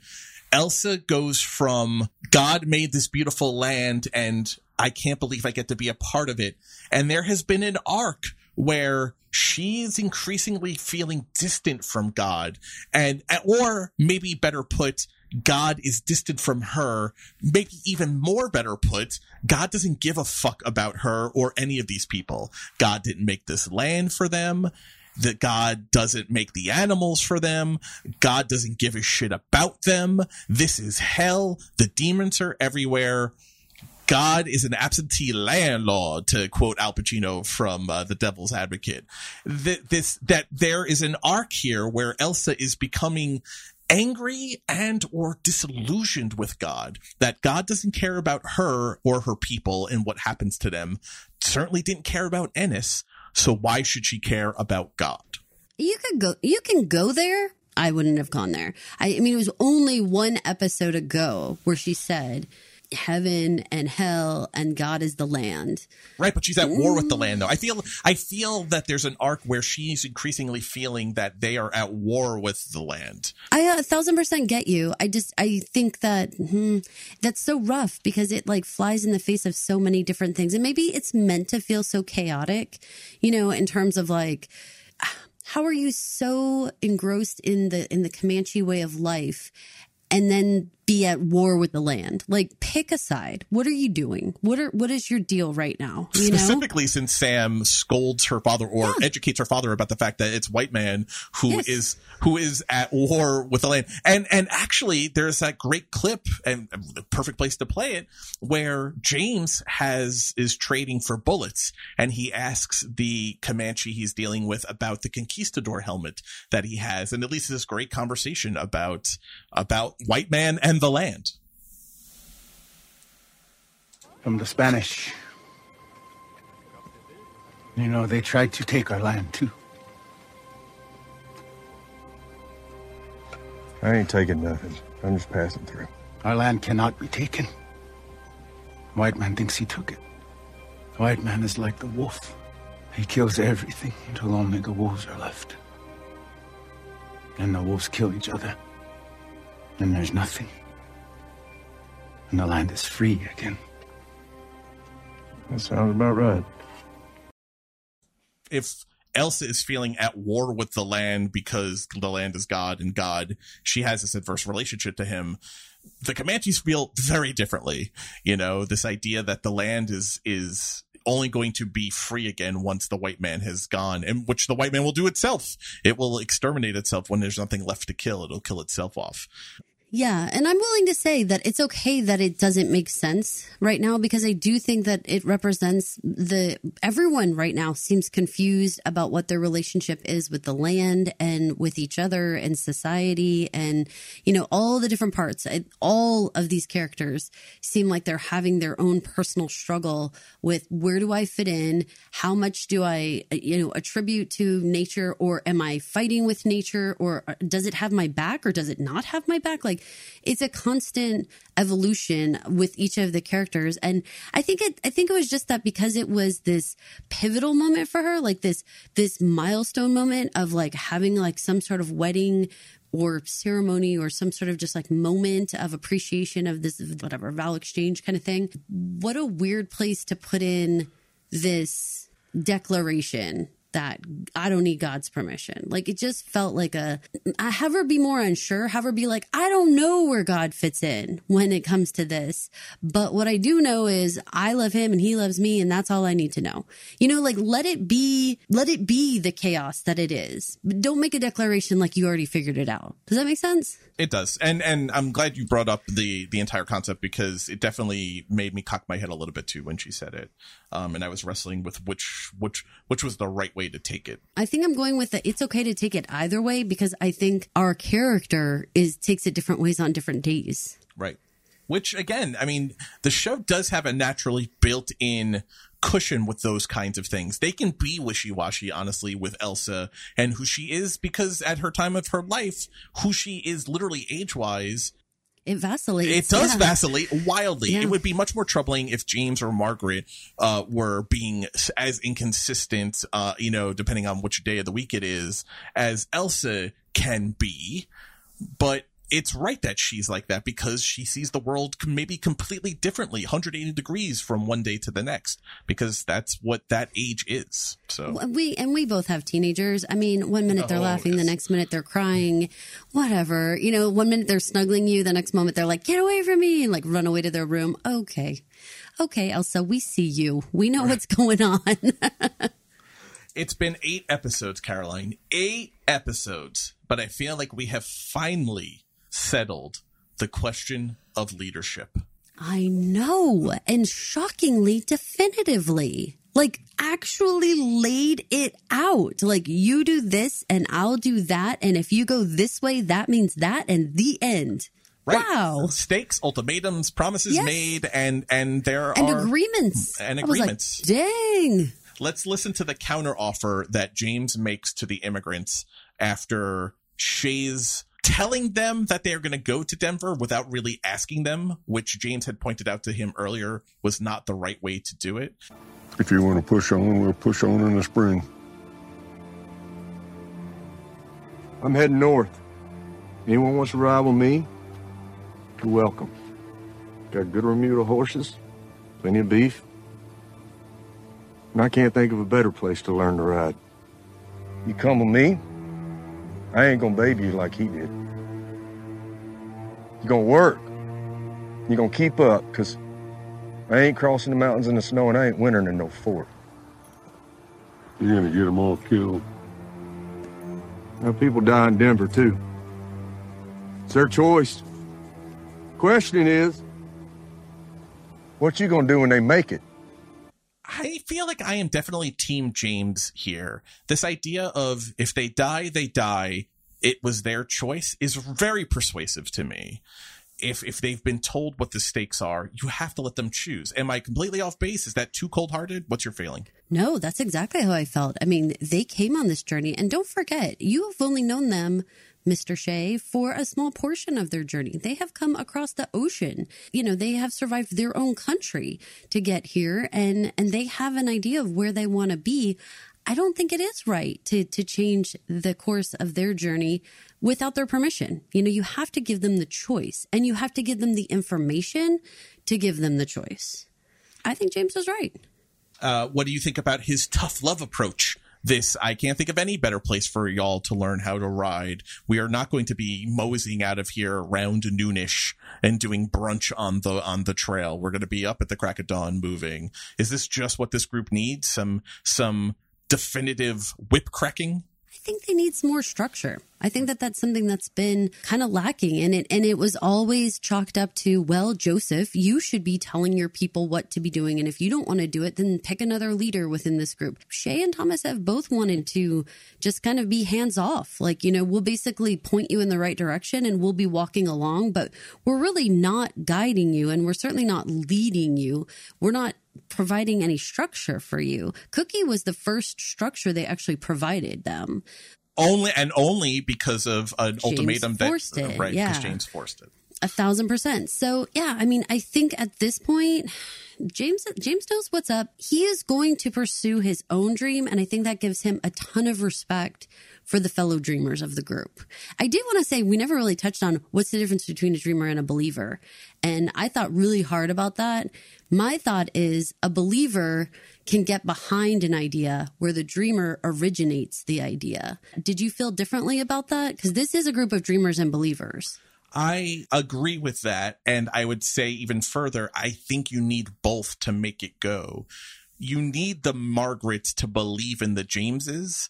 Elsa goes from God made this beautiful land and I can't believe I get to be a part of it. And there has been an arc where she's increasingly feeling distant from God and, or maybe better put, God is distant from her. Maybe even more better put, God doesn't give a fuck about her or any of these people. God didn't make this land for them. That God doesn't make the animals for them. God doesn't give a shit about them. This is hell. The demons are everywhere. God is an absentee landlord, to quote Al Pacino from uh, The Devil's Advocate. That this that there is an arc here where Elsa is becoming angry and or disillusioned with God. That God doesn't care about her or her people and what happens to them. Certainly didn't care about Ennis. So why should she care about God? You could go. You can go there. I wouldn't have gone there. I, I mean, it was only one episode ago where she said heaven and hell and God is the land. Right, but she's at Ooh. war with the land though. I feel I feel that there's an arc where she's increasingly feeling that they are at war with the land. I a thousand percent get you. I just I think that hmm, that's so rough because it like flies in the face of so many different things. And maybe it's meant to feel so chaotic, you know, in terms of like how are you so engrossed in the in the Comanche way of life and then be at war with the land. Like pick a side. What are you doing? What are what is your deal right now? You Specifically know? since Sam scolds her father or yeah. educates her father about the fact that it's white man who yes. is who is at war with the land. And and actually there's that great clip and the perfect place to play it where James has is trading for bullets and he asks the Comanche he's dealing with about the conquistador helmet that he has and at least this great conversation about about white man and the land. From the Spanish. You know, they tried to take our land too. I ain't taking nothing. I'm just passing through. Our land cannot be taken. White man thinks he took it. White man is like the wolf. He kills everything until only the wolves are left. And the wolves kill each other. And there's nothing and the land is free again. That sounds about right. If Elsa is feeling at war with the land because the land is God and God, she has this adverse relationship to him. The Comanches feel very differently. You know, this idea that the land is, is only going to be free again once the white man has gone, and which the white man will do itself. It will exterminate itself when there's nothing left to kill. It'll kill itself off. Yeah, and I'm willing to say that it's okay that it doesn't make sense right now because I do think that it represents the everyone right now seems confused about what their relationship is with the land and with each other and society and you know all the different parts. All of these characters seem like they're having their own personal struggle with where do I fit in? How much do I you know attribute to nature or am I fighting with nature or uh, does it have my back or does it not have my back? Like it's a constant evolution with each of the characters. And I think it, I think it was just that because it was this pivotal moment for her, like this, this milestone moment of like having like some sort of wedding or ceremony or some sort of just like moment of appreciation of this, whatever, vow exchange kind of thing. What a weird place to put in this declaration that I don't need God's permission. Like it just felt like a, I have her be more unsure, have her be like, I don't know where God fits in when it comes to this. But what I do know is I love him and he loves me and that's all I need to know. You know, like let it be, let it be the chaos that it is. But don't make a declaration like you already figured it out. Does that make sense? It does. And, and I'm glad you brought up the, the entire concept because it definitely made me cock my head a little bit too when she said it. Um, and I was wrestling with which which which was the right way to take it. I think I'm going with the it's okay to take it either way because I think our character is takes it different ways on different days. Right. Which again, I mean, the show does have a naturally built-in cushion with those kinds of things. They can be wishy-washy, honestly, with Elsa and who she is because at her time of her life, who she is literally age-wise It vacillates. it does yeah. vacillate wildly. Yeah. It would be much more troubling if James or Margaret uh, were being as inconsistent, uh, you know, depending on which day of the week it is, as Elsa can be. But it's right that she's like that because she sees the world maybe completely differently, 180 degrees from one day to the next, because that's what that age is. So We and we both have teenagers. I mean, one minute they're Oh, laughing, the next minute they're crying, whatever. You know, one minute they're snuggling you, the next moment they're like, "Get away from me!" and like run away to their room. Okay, okay, Elsa, we see you. We know what's going on. It's been eight episodes, Caroline. Eight episodes. But I feel like we have finally settled the question of leadership. I know, and shockingly, definitively. Like, actually laid it out. Like, you do this and I'll do that. And if you go this way, that means that. And the end. Right. Wow. Stakes, ultimatums, promises Yes. made, and and there And are agreements. and was like, agreements. Dang. Let's listen to the counteroffer that James makes to the immigrants after Shea's telling them that they are going to go to Denver without really asking them, which James had pointed out to him earlier was not the right way to do it. If you want to push on, we'll push on in the spring. I'm heading north. Anyone wants to ride with me? You're welcome. Got good Remuda horses, plenty of beef. And I can't think of a better place to learn to ride. You come with me, I ain't gonna baby you like he did. You gonna work. You gonna keep up, cause I ain't crossing the mountains in the snow and I ain't wintering in no fort. You're gonna get them all killed. Now, people die in Denver, too. It's their choice. Question is, what you gonna do when they make it? Feel like I am definitely Team James here. This idea of if they die, they die, it was their choice is very persuasive to me. If if they've been told what the stakes are, you have to let them choose. Am I completely off base? Is that too cold hearted? What's your feeling? No, that's exactly how I felt. I mean, they came on this journey, and don't forget, you have only known them, Mr. Shea, for a small portion of their journey. They have come across the ocean. You know, they have survived their own country to get here, and and they have an idea of where they want to be. I don't think it is right to to change the course of their journey without their permission. You know, you have to give them the choice, and you have to give them the information to give them the choice. I think James was right. Uh, what do you think about his tough love approach? This, I can't think of any better place for y'all to learn how to ride. We are not going to be moseying out of here around noonish and doing brunch on the on the trail. We're going to be up at the crack of dawn moving. Is this just what this group needs? Some some definitive whip cracking? Think they need some more structure. I think that that's something that's been kind of lacking in it. And it was always chalked up to, well, Josef, you should be telling your people what to be doing. And if you don't want to do it, then pick another leader within this group. Shea and Thomas have both wanted to just kind of be hands off. Like, you know, we'll basically point you in the right direction and we'll be walking along, but we're really not guiding you. And we're certainly not leading you. We're not providing any structure for you. Cookie was the first structure they actually provided them. Only and only because of an James ultimatum that forced it, right yeah. because James forced it. A thousand percent. So yeah, I mean, I think at this point, James James knows what's up. He is going to pursue his own dream, and I think that gives him a ton of respect for the fellow dreamers of the group. I did want to say we never really touched on what's the difference between a dreamer and a believer, and I thought really hard about that. My thought is a believer can get behind an idea where the dreamer originates the idea. Did you feel differently about that? Because this is a group of dreamers and believers. I agree with that. And I would say even further, I think you need both to make it go. You need the Margarets to believe in the Jameses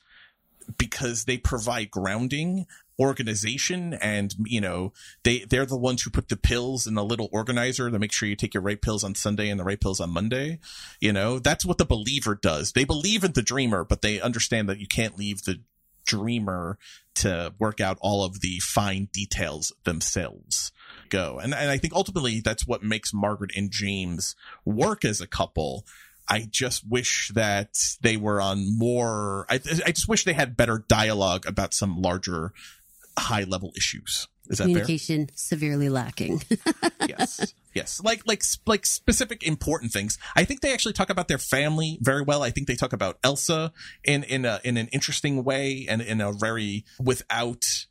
because they provide grounding organization and you know they they're the ones who put the pills in the little organizer to make sure you take your right pills on Sunday and the right pills on Monday you know that's what the believer does they believe in the dreamer but they understand that you can't leave the dreamer to work out all of the fine details themselves go and, and I think ultimately that's what makes Margaret and James work as a couple I just wish that they were on more. I, I just wish they had better dialogue about some larger high level issues. Is that Communication severely lacking. yes. Yes. Like, like, like specific important things. I think they actually talk about their family very well. I think they talk about Elsa in, in a, in an interesting way and in a very without,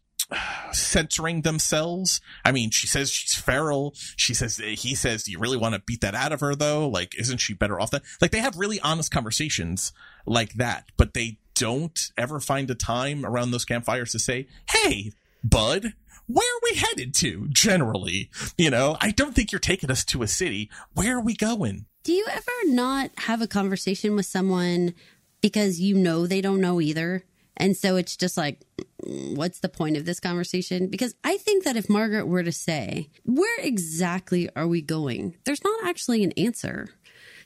censoring themselves. I mean, she says she's feral. She says he says, "Do you really want to beat that out of her, though? Like, isn't she better off that?" Like, they have really honest conversations like that, but they don't ever find a time around those campfires to say, "Hey, bud." Where are we headed to generally? You know, I don't think you're taking us to a city. Where are we going? Do you ever not have a conversation with someone because you know they don't know either? And so it's just like, mm, what's the point of this conversation? Because I think that if Margaret were to say, where exactly are we going? There's not actually an answer.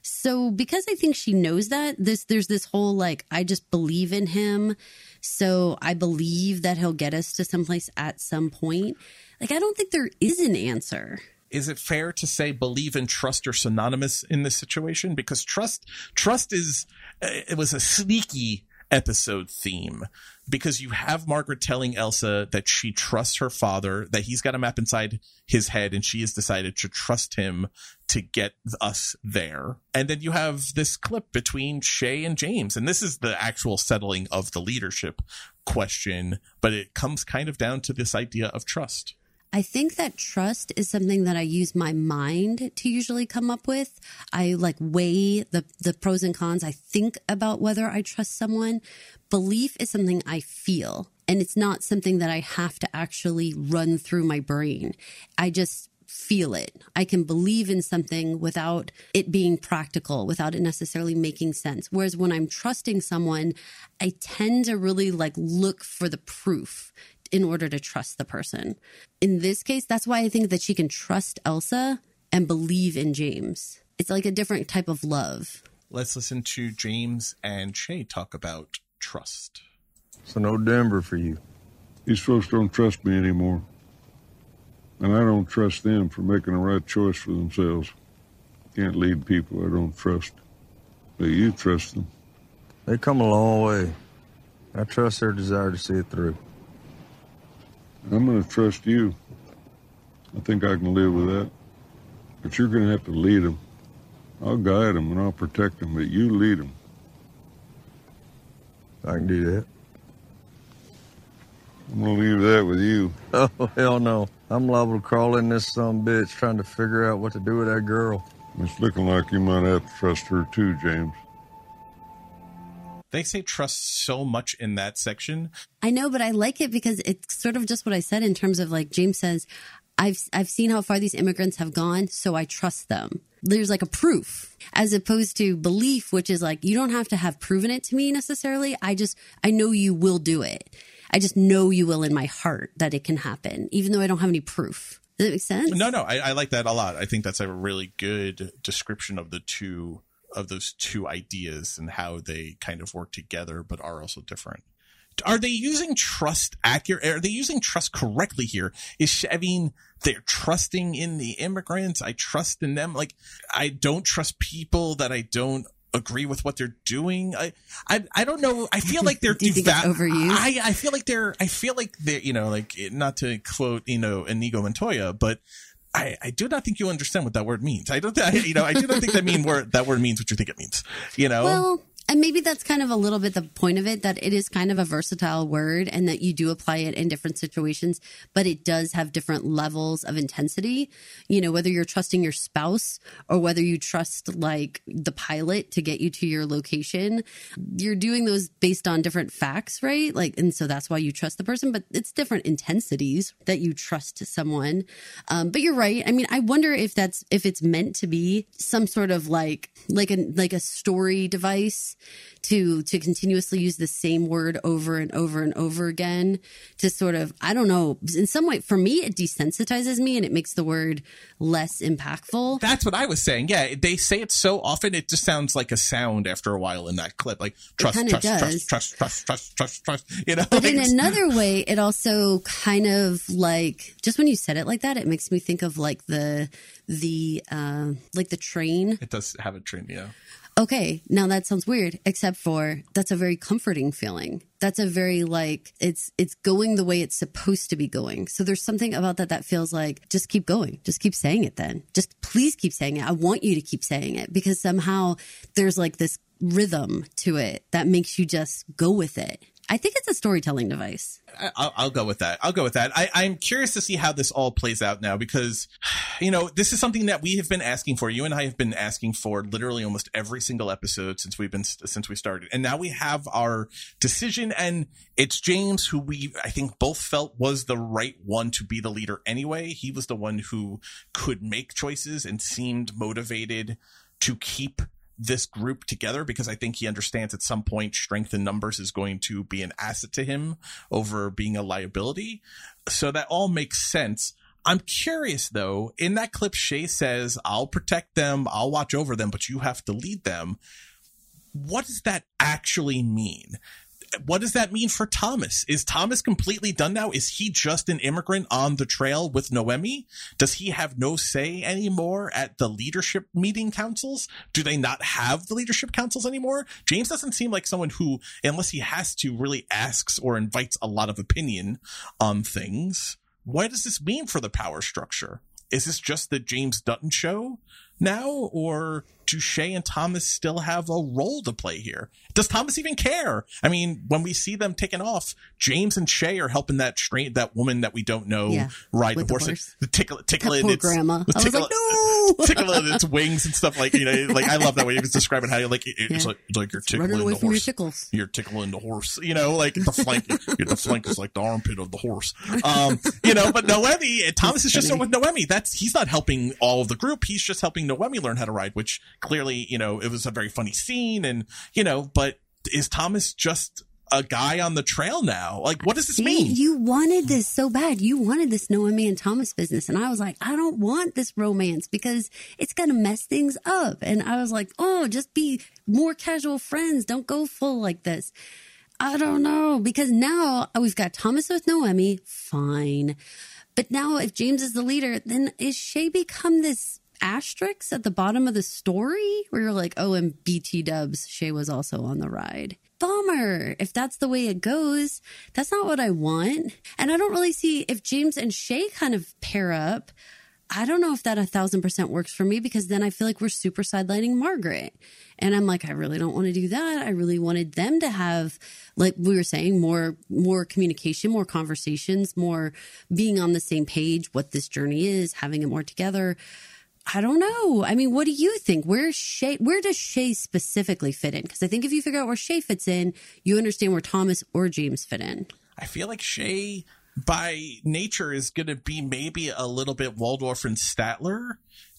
So because I think she knows that this there's this whole like I just believe in him, so I believe that he'll get us to someplace at some point. Like I don't think there is an answer. is it fair to say believe and trust are synonymous in this situation because trust trust is uh, it was a sneaky episode theme. Because you have Margaret telling Elsa that she trusts her father that he's got a map inside his head and she has decided to trust him to get us there. And then you have this clip between Shea and James and this is the actual settling of the leadership question but it comes kind of down to this idea of trust I think that trust is something that I use my mind to usually come up with. I like weigh the, the pros and cons. I think about whether I trust someone. Belief is something I feel and it's not something that I have to actually run through my brain. I just feel it. I can believe in something without it being practical, without it necessarily making sense. Whereas when I'm trusting someone, I tend to really like look for the proof in order to trust the person. In this case, that's why I think that she can trust Elsa and believe in James. It's like a different type of love. let's listen to James and Shea talk about trust So no Denver for you. These folks don't trust me anymore. And I don't trust them for making the right choice for themselves. Can't lead people I don't trust. But you trust them. They come a long way. I trust their desire to see it through. I'm going to trust you. I think I can live with that. But you're going to have to lead them. I'll guide them and I'll protect them, but you lead them. I can do that. I'm going to leave that with you. Oh, hell no. I'm liable to crawl in this some bitch trying to figure out what to do with that girl. It's looking like you might have to trust her too, James. They say trust so much in that section I know, but I like it because it's sort of just what I said in terms of like James says, I've I've seen how far these immigrants have gone, so I trust them. There's like a proof as opposed to belief, which is like you don't have to have proven it to me necessarily. I just I know you will do it. I just know you will in my heart that it can happen, even though I don't have any proof. Does that make sense? No, no, I, I like that a lot. I think that's a really good description of the two of those two ideas and how they kind of work together, but are also different. Are they using trust accurate? Are they using trust correctly here? Is she- I mean, they're trusting in the immigrants. I trust in them. Like I don't trust people that I don't agree with what they're doing. I, I, I don't know. I feel like they're Do you think it's deva- overused? I, I feel like they're, I feel like they're, you know, like not to quote, you know, Inigo Montoya, but I, I do not think you understand what that word means. I don't, I, you know, I do not think that mean word, that word means what you think it means, you know? Well, and maybe that's kind of a little bit the point of it that it is kind of a versatile word and that you do apply it in different situations, but it does have different levels of intensity. You know, whether you're trusting your spouse or whether you trust like the pilot to get you to your location, you're doing those based on different facts, right? Like, and so that's why you trust the person, but it's different intensities that you trust someone. Um, but you're right. I mean, I wonder if that's if it's meant to be some sort of like like a like a story device to to continuously use the same word over and over and over again to sort of I don't know in some way for me it desensitizes me and it makes the word less impactful. That's what I was saying. Yeah, they say it so often it just sounds like a sound after a while in that clip, like trust, trust, trust, trust, trust, trust, trust, trust. You know, But like in another way, it also kind of like just when you said it like that, it makes me think of like the the uh, like the train. it does have a trend. Yeah. Okay, now that sounds weird, except for that's a very comforting feeling. That's a very like it's it's going the way it's supposed to be going. So there's something about that that feels like just keep going, just keep saying it. Then just please keep saying it. I want you to keep saying it because somehow there's like this rhythm to it that makes you just go with it. I think it's a storytelling device. I'll, I'll go with that. I'll go with that. I, I'm curious to see how this all plays out now because, you know, this is something that we have been asking for. You and I have been asking for literally almost every single episode since we've been since we started, and now we have our decision. And it's James who we I think both felt was the right one to be the leader anyway. He was the one who could make choices and seemed motivated to keep this group together because I think he understands at some point strength in numbers is going to be an asset to him over being a liability. So that all makes sense. I'm curious though, in that clip, Shea says, I'll protect them, I'll watch over them, but you have to lead them. What does that actually mean? What does that mean for Thomas? Is Thomas completely done now? Is he just an immigrant on the trail with Noemi? Does he have no say anymore at the leadership meeting councils? Do they not have the leadership councils anymore? James doesn't seem like someone who, unless he has to, really asks or invites a lot of opinion on things. What does this mean for the power structure? Is this just the James Dutton show now, or do Shea and Thomas still have a role to play here? Does Thomas even care? I mean, when we see them taking off, James and Shea are helping that straight that woman that we don't know Yeah, ride the the horse, horse. the tickle, tickle That it, poor its grandma. the I was tickle, like, no. tickle it its wings and stuff like you know, like I love that way he was describing how you like it- it's Yeah. like it's like you're tickling away the from your horse tickles. you're tickling the horse, you know, like the flank, the flank is like the armpit of the horse. Um, you know, but Noemi, Thomas is just with Noemi. That's, he's not helping all of the group. He's just helping Noemi learn how to ride, which clearly, you know, it was a very funny scene and, you know, but is Thomas just a guy on the trail now? Like, what does this See, mean? You wanted this so bad. You wanted this Noemi and Thomas business. And I was like, I don't want this romance because it's going to mess things up. And I was like, oh, just be more casual friends. Don't go full like this. I don't know because now we've got Thomas with Noemi. Fine. But now if James is the leader, then is Shea become this asterisk at the bottom of the story where you're like, oh, and BT dubs, Shea was also on the ride. Bummer. If that's the way it goes, that's not what I want. And I don't really see if James and Shea kind of pair up. I don't know if that a thousand percent works for me because then I feel like we're super sidelining Margaret. And I'm like, I really don't want to do that. I really wanted them to have, like we were saying, more more communication, more conversations, more being on the same page, what this journey is, having it more together. I don't know. I mean, what do you think? Where's Shea? Where does Shea specifically fit in? Because I think if you figure out where Shea fits in, you understand where Thomas or James fit in. I feel like Shea, by nature, is going to be maybe a little bit Waldorf and Statler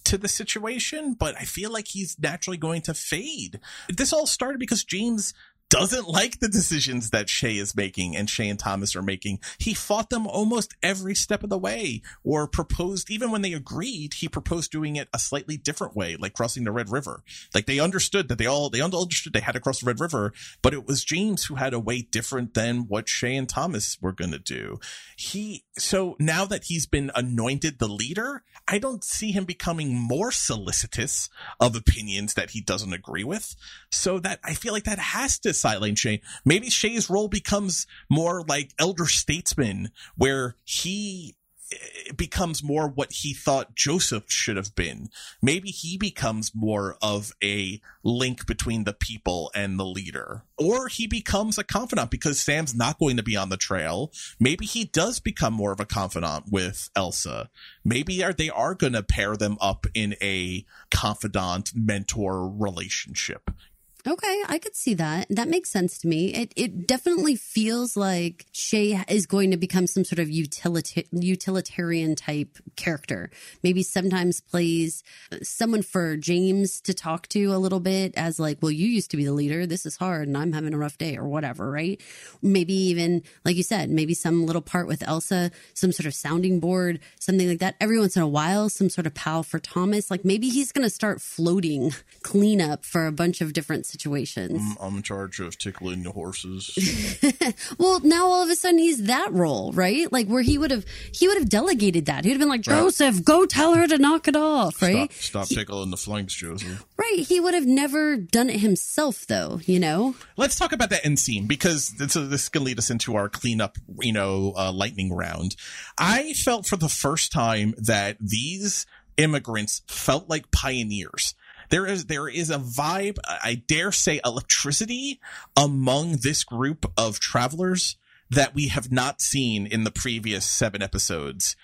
to the situation, but I feel like he's naturally going to fade. This all started because James doesn't like the decisions that Shea is making and Shea and Thomas are making. He fought them almost every step of the way or proposed, even when they agreed, he proposed doing it a slightly different way, like crossing the Red River. Like they understood that they all, they understood they had to cross the Red River, but it was James who had a way different than what Shea and Thomas were going to do. He, so now that he's been anointed the leader, I don't see him becoming more solicitous of opinions that he doesn't agree with. So that I feel like that has to sideline Shea. Maybe Shea's role becomes more like elder statesman, where he eh, becomes more what he thought Josef should have been. Maybe he becomes more of a link between the people and the leader. Or he becomes a confidant because Sam's not going to be on the trail. Maybe he does become more of a confidant with Elsa. Maybe they are going to pair them up in a confidant mentor relationship. Okay, I could see that. That makes sense to me. It it definitely feels like Shea is going to become some sort of utilita- utilitarian type character. Maybe sometimes plays uh, someone for James to talk to a little bit as like, well, you used to be the leader. This is hard, and I'm having a rough day, or whatever. Right? Maybe even like you said, maybe some little part with Elsa, some sort of sounding board, something like that. Every once in a while, some sort of pal for Thomas. Like maybe he's going to start floating cleanup for a bunch of different situations. I'm, I'm in charge of tickling the horses. well, now all of a sudden he's that role, right? Like where he would have he would have delegated that. He'd have been like, Josef, go tell her to knock it off, right? Stop, stop tickling the flanks, Josef. Right. He would have never done it himself, though. You know. Let's talk about that end scene because this, this can lead us into our cleanup, you know, uh, lightning round. I felt for the first time that these immigrants felt like pioneers. There is there is a vibe, I dare say, electricity among this group of travelers that we have not seen in the previous seven episodes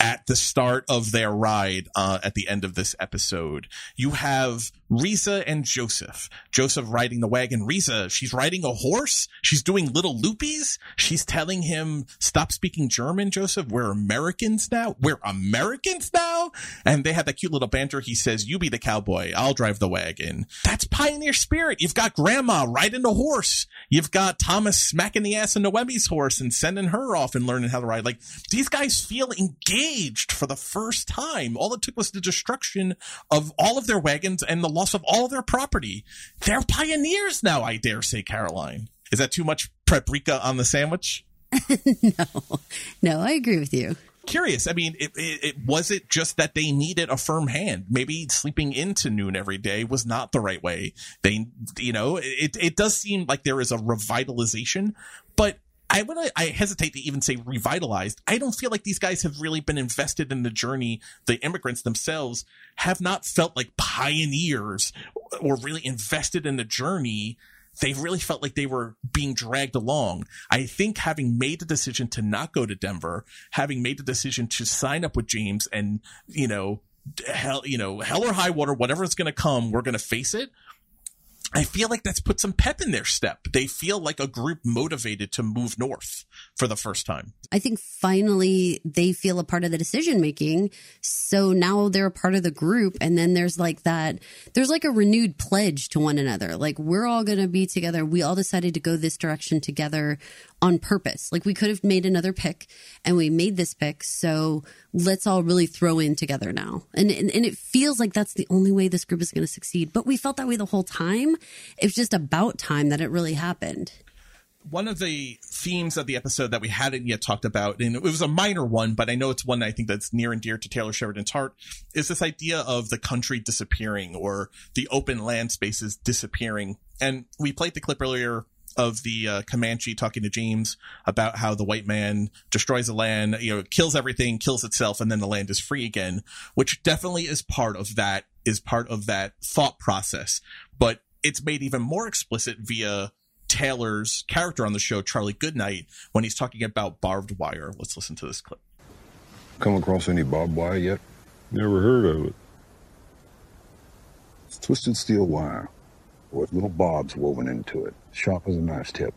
at the start of their ride uh, at the end of this episode. You have Risa and Josef. Josef riding the wagon. Risa, she's riding a horse. She's doing little loopies. She's telling him, stop speaking German, Josef. We're Americans now. We're Americans now. And they have that cute little banter. He says, you be the cowboy. I'll drive the wagon. That's pioneer spirit. You've got grandma riding a horse. You've got Thomas smacking the ass of Noemi's horse and sending her off and learning how to ride. Like these guys feel engaged for the first time. All it took was the destruction of all of their wagons and the loss of all their property. They're pioneers now, I dare say, Caroline. Is that too much paprika on the sandwich? no, no, I agree with you. Curious. I mean, it, it, it was it just that they needed a firm hand. Maybe sleeping into noon every day was not the right way. They, you know, it it does seem like there is a revitalization, but I would I hesitate to even say revitalized. I don't feel like these guys have really been invested in the journey. The immigrants themselves have not felt like pioneers or really invested in the journey. They really felt like they were being dragged along. I think having made the decision to not go to Denver, having made the decision to sign up with James and, you know, hell, you know, hell or high water, whatever is going to come, we're going to face it. I feel like that's put some pep in their step. They feel like a group motivated to move north for the first time. I think finally they feel a part of the decision making. So now they're a part of the group. And then there's like that, there's like a renewed pledge to one another. Like we're all going to be together. We all decided to go this direction together on purpose. Like we could have made another pick and we made this pick. So let's all really throw in together now. And, and, and it feels like that's the only way this group is going to succeed. But we felt that way the whole time. It's just about time that it really happened one of the themes of the episode that we hadn't yet talked about, and it was a minor one, but I know it's one I think that's near and dear to Taylor Sheridan's heart, is this idea of the country disappearing or the open land spaces disappearing. And we played the clip earlier of the uh, Comanche talking to James about how the white man destroys the land, you know, kills everything, kills itself, and then the land is free again, which definitely is part of that, is part of that thought process. But it's made even more explicit via Taylor's character on the show, Charlie Goodnight, when he's talking about barbed wire. Let's listen to this clip. Come across any barbed wire yet? Never heard of it. It's twisted steel wire with little barbs woven into it, sharp as a knife's tip.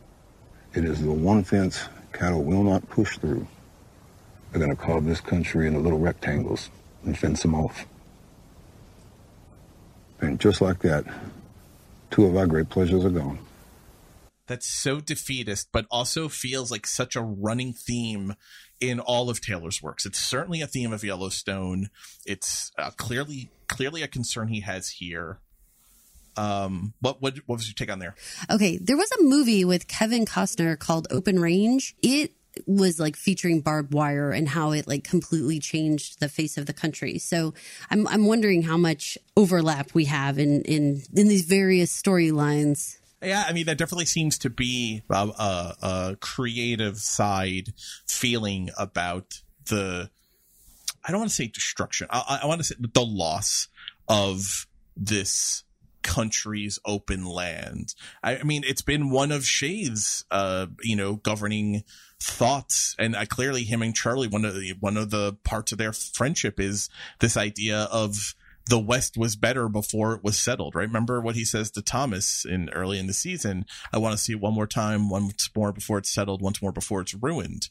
It is the one fence cattle will not push through. They're going to carve this country into little rectangles and fence them off. And just like that, two of our great pleasures are gone that's so defeatist, but also feels like such a running theme in all of Taylor's works. It's certainly a theme of Yellowstone. It's uh, clearly clearly a concern he has here. Um, what what what was your take on there? Okay, there was a movie with Kevin Costner called Open Range. It was like featuring barbed wire and how it like completely changed the face of the country. So I'm I'm wondering how much overlap we have in in in these various storylines. Yeah, I mean that definitely seems to be a, a, a creative side feeling about the. I don't want to say destruction. I, I want to say the loss of this country's open land. I, I, mean, it's been one of Shea's, uh, you know, governing thoughts, and uh, clearly him and Charlie, one of the one of the parts of their friendship is this idea of the West was better before it was settled, right? Remember what he says to Thomas in early in the season? I want to see it one more time, once more before it's settled, once more before it's ruined.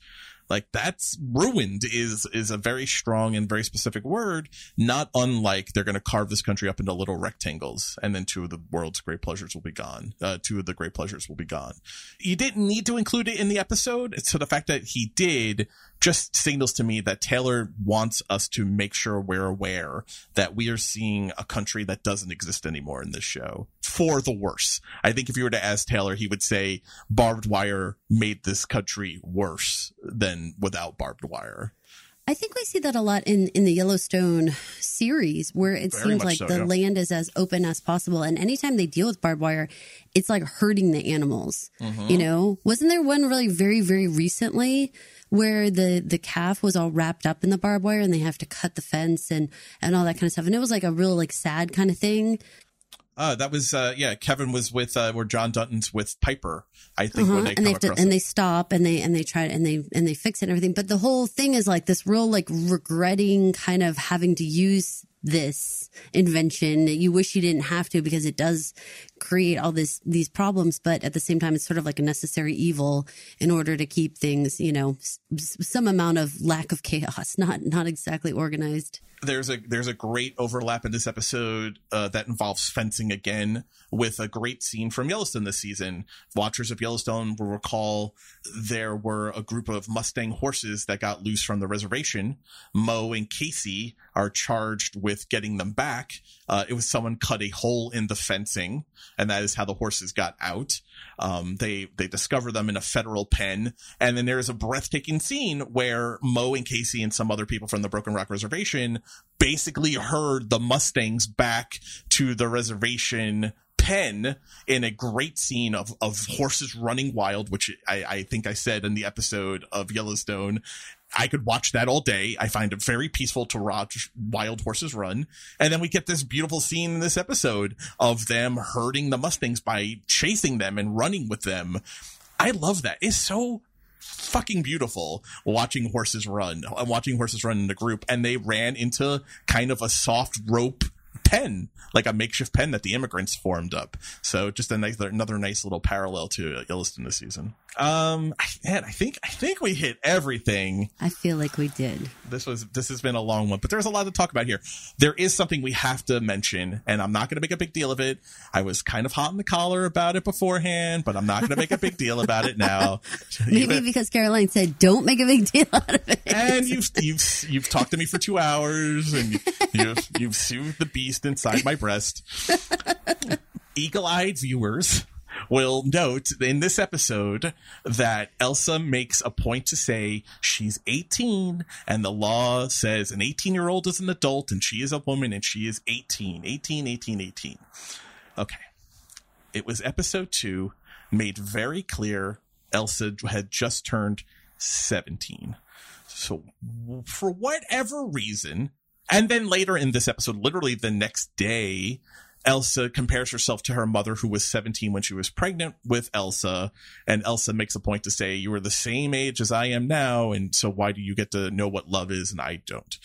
Like that's ruined is is a very strong and very specific word, not unlike they're going to carve this country up into little rectangles, and then two of the world's great pleasures will be gone. Uh, two of the great pleasures will be gone. You didn't need to include it in the episode, so the fact that he did just signals to me that Taylor wants us to make sure we're aware that we are seeing a country that doesn't exist anymore in this show for the worse. I think if you were to ask Taylor, he would say barbed wire made this country worse than without barbed wire. I think we see that a lot in, in the Yellowstone series where it Very seems like so, the yeah. land is as open as possible. And anytime they deal with barbed wire, it's like hurting the animals. Mm-hmm. You know, wasn't there one really very, very recently where the, the calf was all wrapped up in the barbed wire and they have to cut the fence and, and all that kind of stuff. And it was like a real like sad kind of thing. Uh, that was uh, yeah. Kevin was with uh, where John Dutton's with Piper. I think when Uh-huh. they and they to, and they stop and they and they try and they and they fix it and everything. But the whole thing is like this real like regretting kind of having to use this invention that you wish you didn't have to because it does create all this these problems but at the same time it's sort of like a necessary evil in order to keep things you know s- some amount of lack of chaos not not exactly organized there's a there's a great overlap in this episode uh, that involves fencing again with a great scene from Yellowstone this season. Watchers of Yellowstone will recall there were a group of Mustang horses that got loose from the reservation. Mo and Kayce are charged with getting them back. Uh, it was someone cut a hole in the fencing, and that is how the horses got out. Um, they they discover them in a federal pen, and then there is a breathtaking scene where Mo and Kayce and some other people from the Broken Rock Reservation basically herd the Mustangs back to the reservation pen in a great scene of, of horses running wild, which I, I think I said in the episode of Yellowstone. I could watch that all day. I find it very peaceful to watch wild horses run. And then we get this beautiful scene in this episode of them herding the Mustangs by chasing them and running with them. I love that. It's so fucking beautiful watching horses run. I'm watching horses run in a group and they ran into kind of a soft rope pen, like a makeshift pen that the immigrants formed up. So just a nice, another nice little parallel to Yellowstone this season. Um, I- man, I think, I think we hit everything. i feel like we did This was, this has been a long one, but there's a lot to talk about here. There is something we have to mention and I'm not going to make a big deal of it. I was kind of hot in the collar about it beforehand, but I'm not going to make a big deal about it now. maybe because caroline said don't make a big deal out of it and you've you've you've talked to me for two hours, and you've you've soothed the beast inside my breast. Eagle-eyed viewers will note in this episode that Elsa makes a point to say she's 18 and the law says an 18 year old is an adult and she is a woman and she is 18 18 18 18 okay. It was episode 2 made very clear Elsa had just turned 17 so, for whatever reason, and then later in this episode, literally the next day, Elsa compares herself to her mother, who was 17 when she was pregnant with Elsa. And Elsa makes a point to say, You are the same age as I am now. And so, why do you get to know what love is and I don't?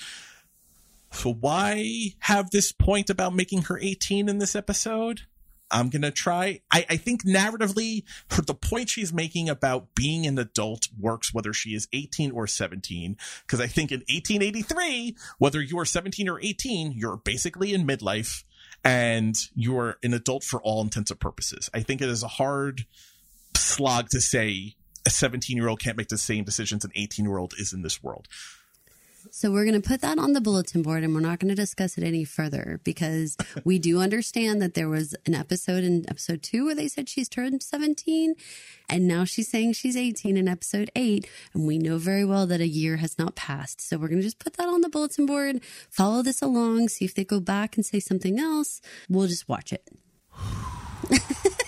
So, why have this point about making her 18 in this episode? I'm gonna try. I, I think narratively, her the point she's making about being an adult works whether she is 18 or 17. Because I think in 1883, whether you are 17 or 18, you're basically in midlife and you're an adult for all intents and purposes. I think it is a hard slog to say a 17 year old can't make the same decisions an 18 year old is in this world. So we're going to put that on the bulletin board and we're not going to discuss it any further because we do understand that there was an episode in episode two where they said she's turned 17 and now she's saying she's 18 in episode eight. And we know very well that a year has not passed. So we're going to just put that on the bulletin board, follow this along, see if they go back and say something else. We'll just watch it.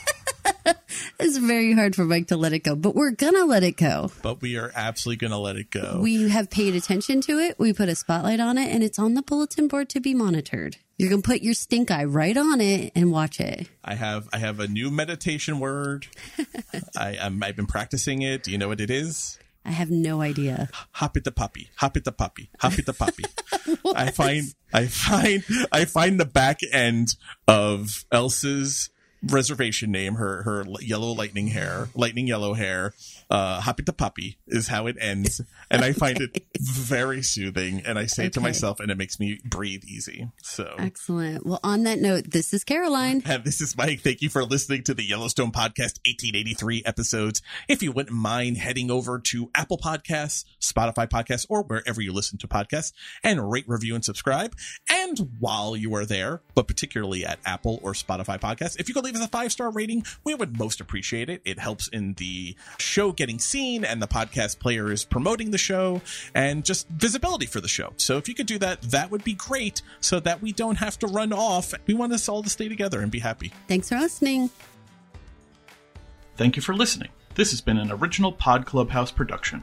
it's very hard for Mike to let it go, but we're going to let it go. But we are absolutely going to let it go. We have paid attention to it. We put a spotlight on it, and it's on the bulletin board to be monitored. You're gonna put your stink eye right on it and watch it. I have I have a new meditation word. I I'm, I've been practicing it. Do you know what it is? I have no idea. Hop it the puppy. Hop it the puppy. Hop it the puppy. I find I find I find the back end of Elsa's reservation name, her her yellow lightning hair, lightning yellow hair, uh, Happy the Puppy is how it ends. And I find it very soothing. And I say it to myself and it makes me breathe easy. So. Excellent. Well, on that note, this is Caroline. And this is Mike. Thank you for listening to the Yellowstone Podcast 1883 episodes. If you wouldn't mind heading over to Apple Podcasts, Spotify Podcasts, or wherever you listen to podcasts and rate, review, and subscribe. And while you are there, but particularly at Apple or Spotify Podcasts, if you could leave us a five star rating, we would most appreciate it. It helps in the show getting seen and the podcast players promoting the show and just visibility for the show. So if you could do that, that would be great so that we don't have to run off. We want us all to stay together and be happy. Thanks for listening. Thank you for listening. This has been an original Pod Clubhouse production.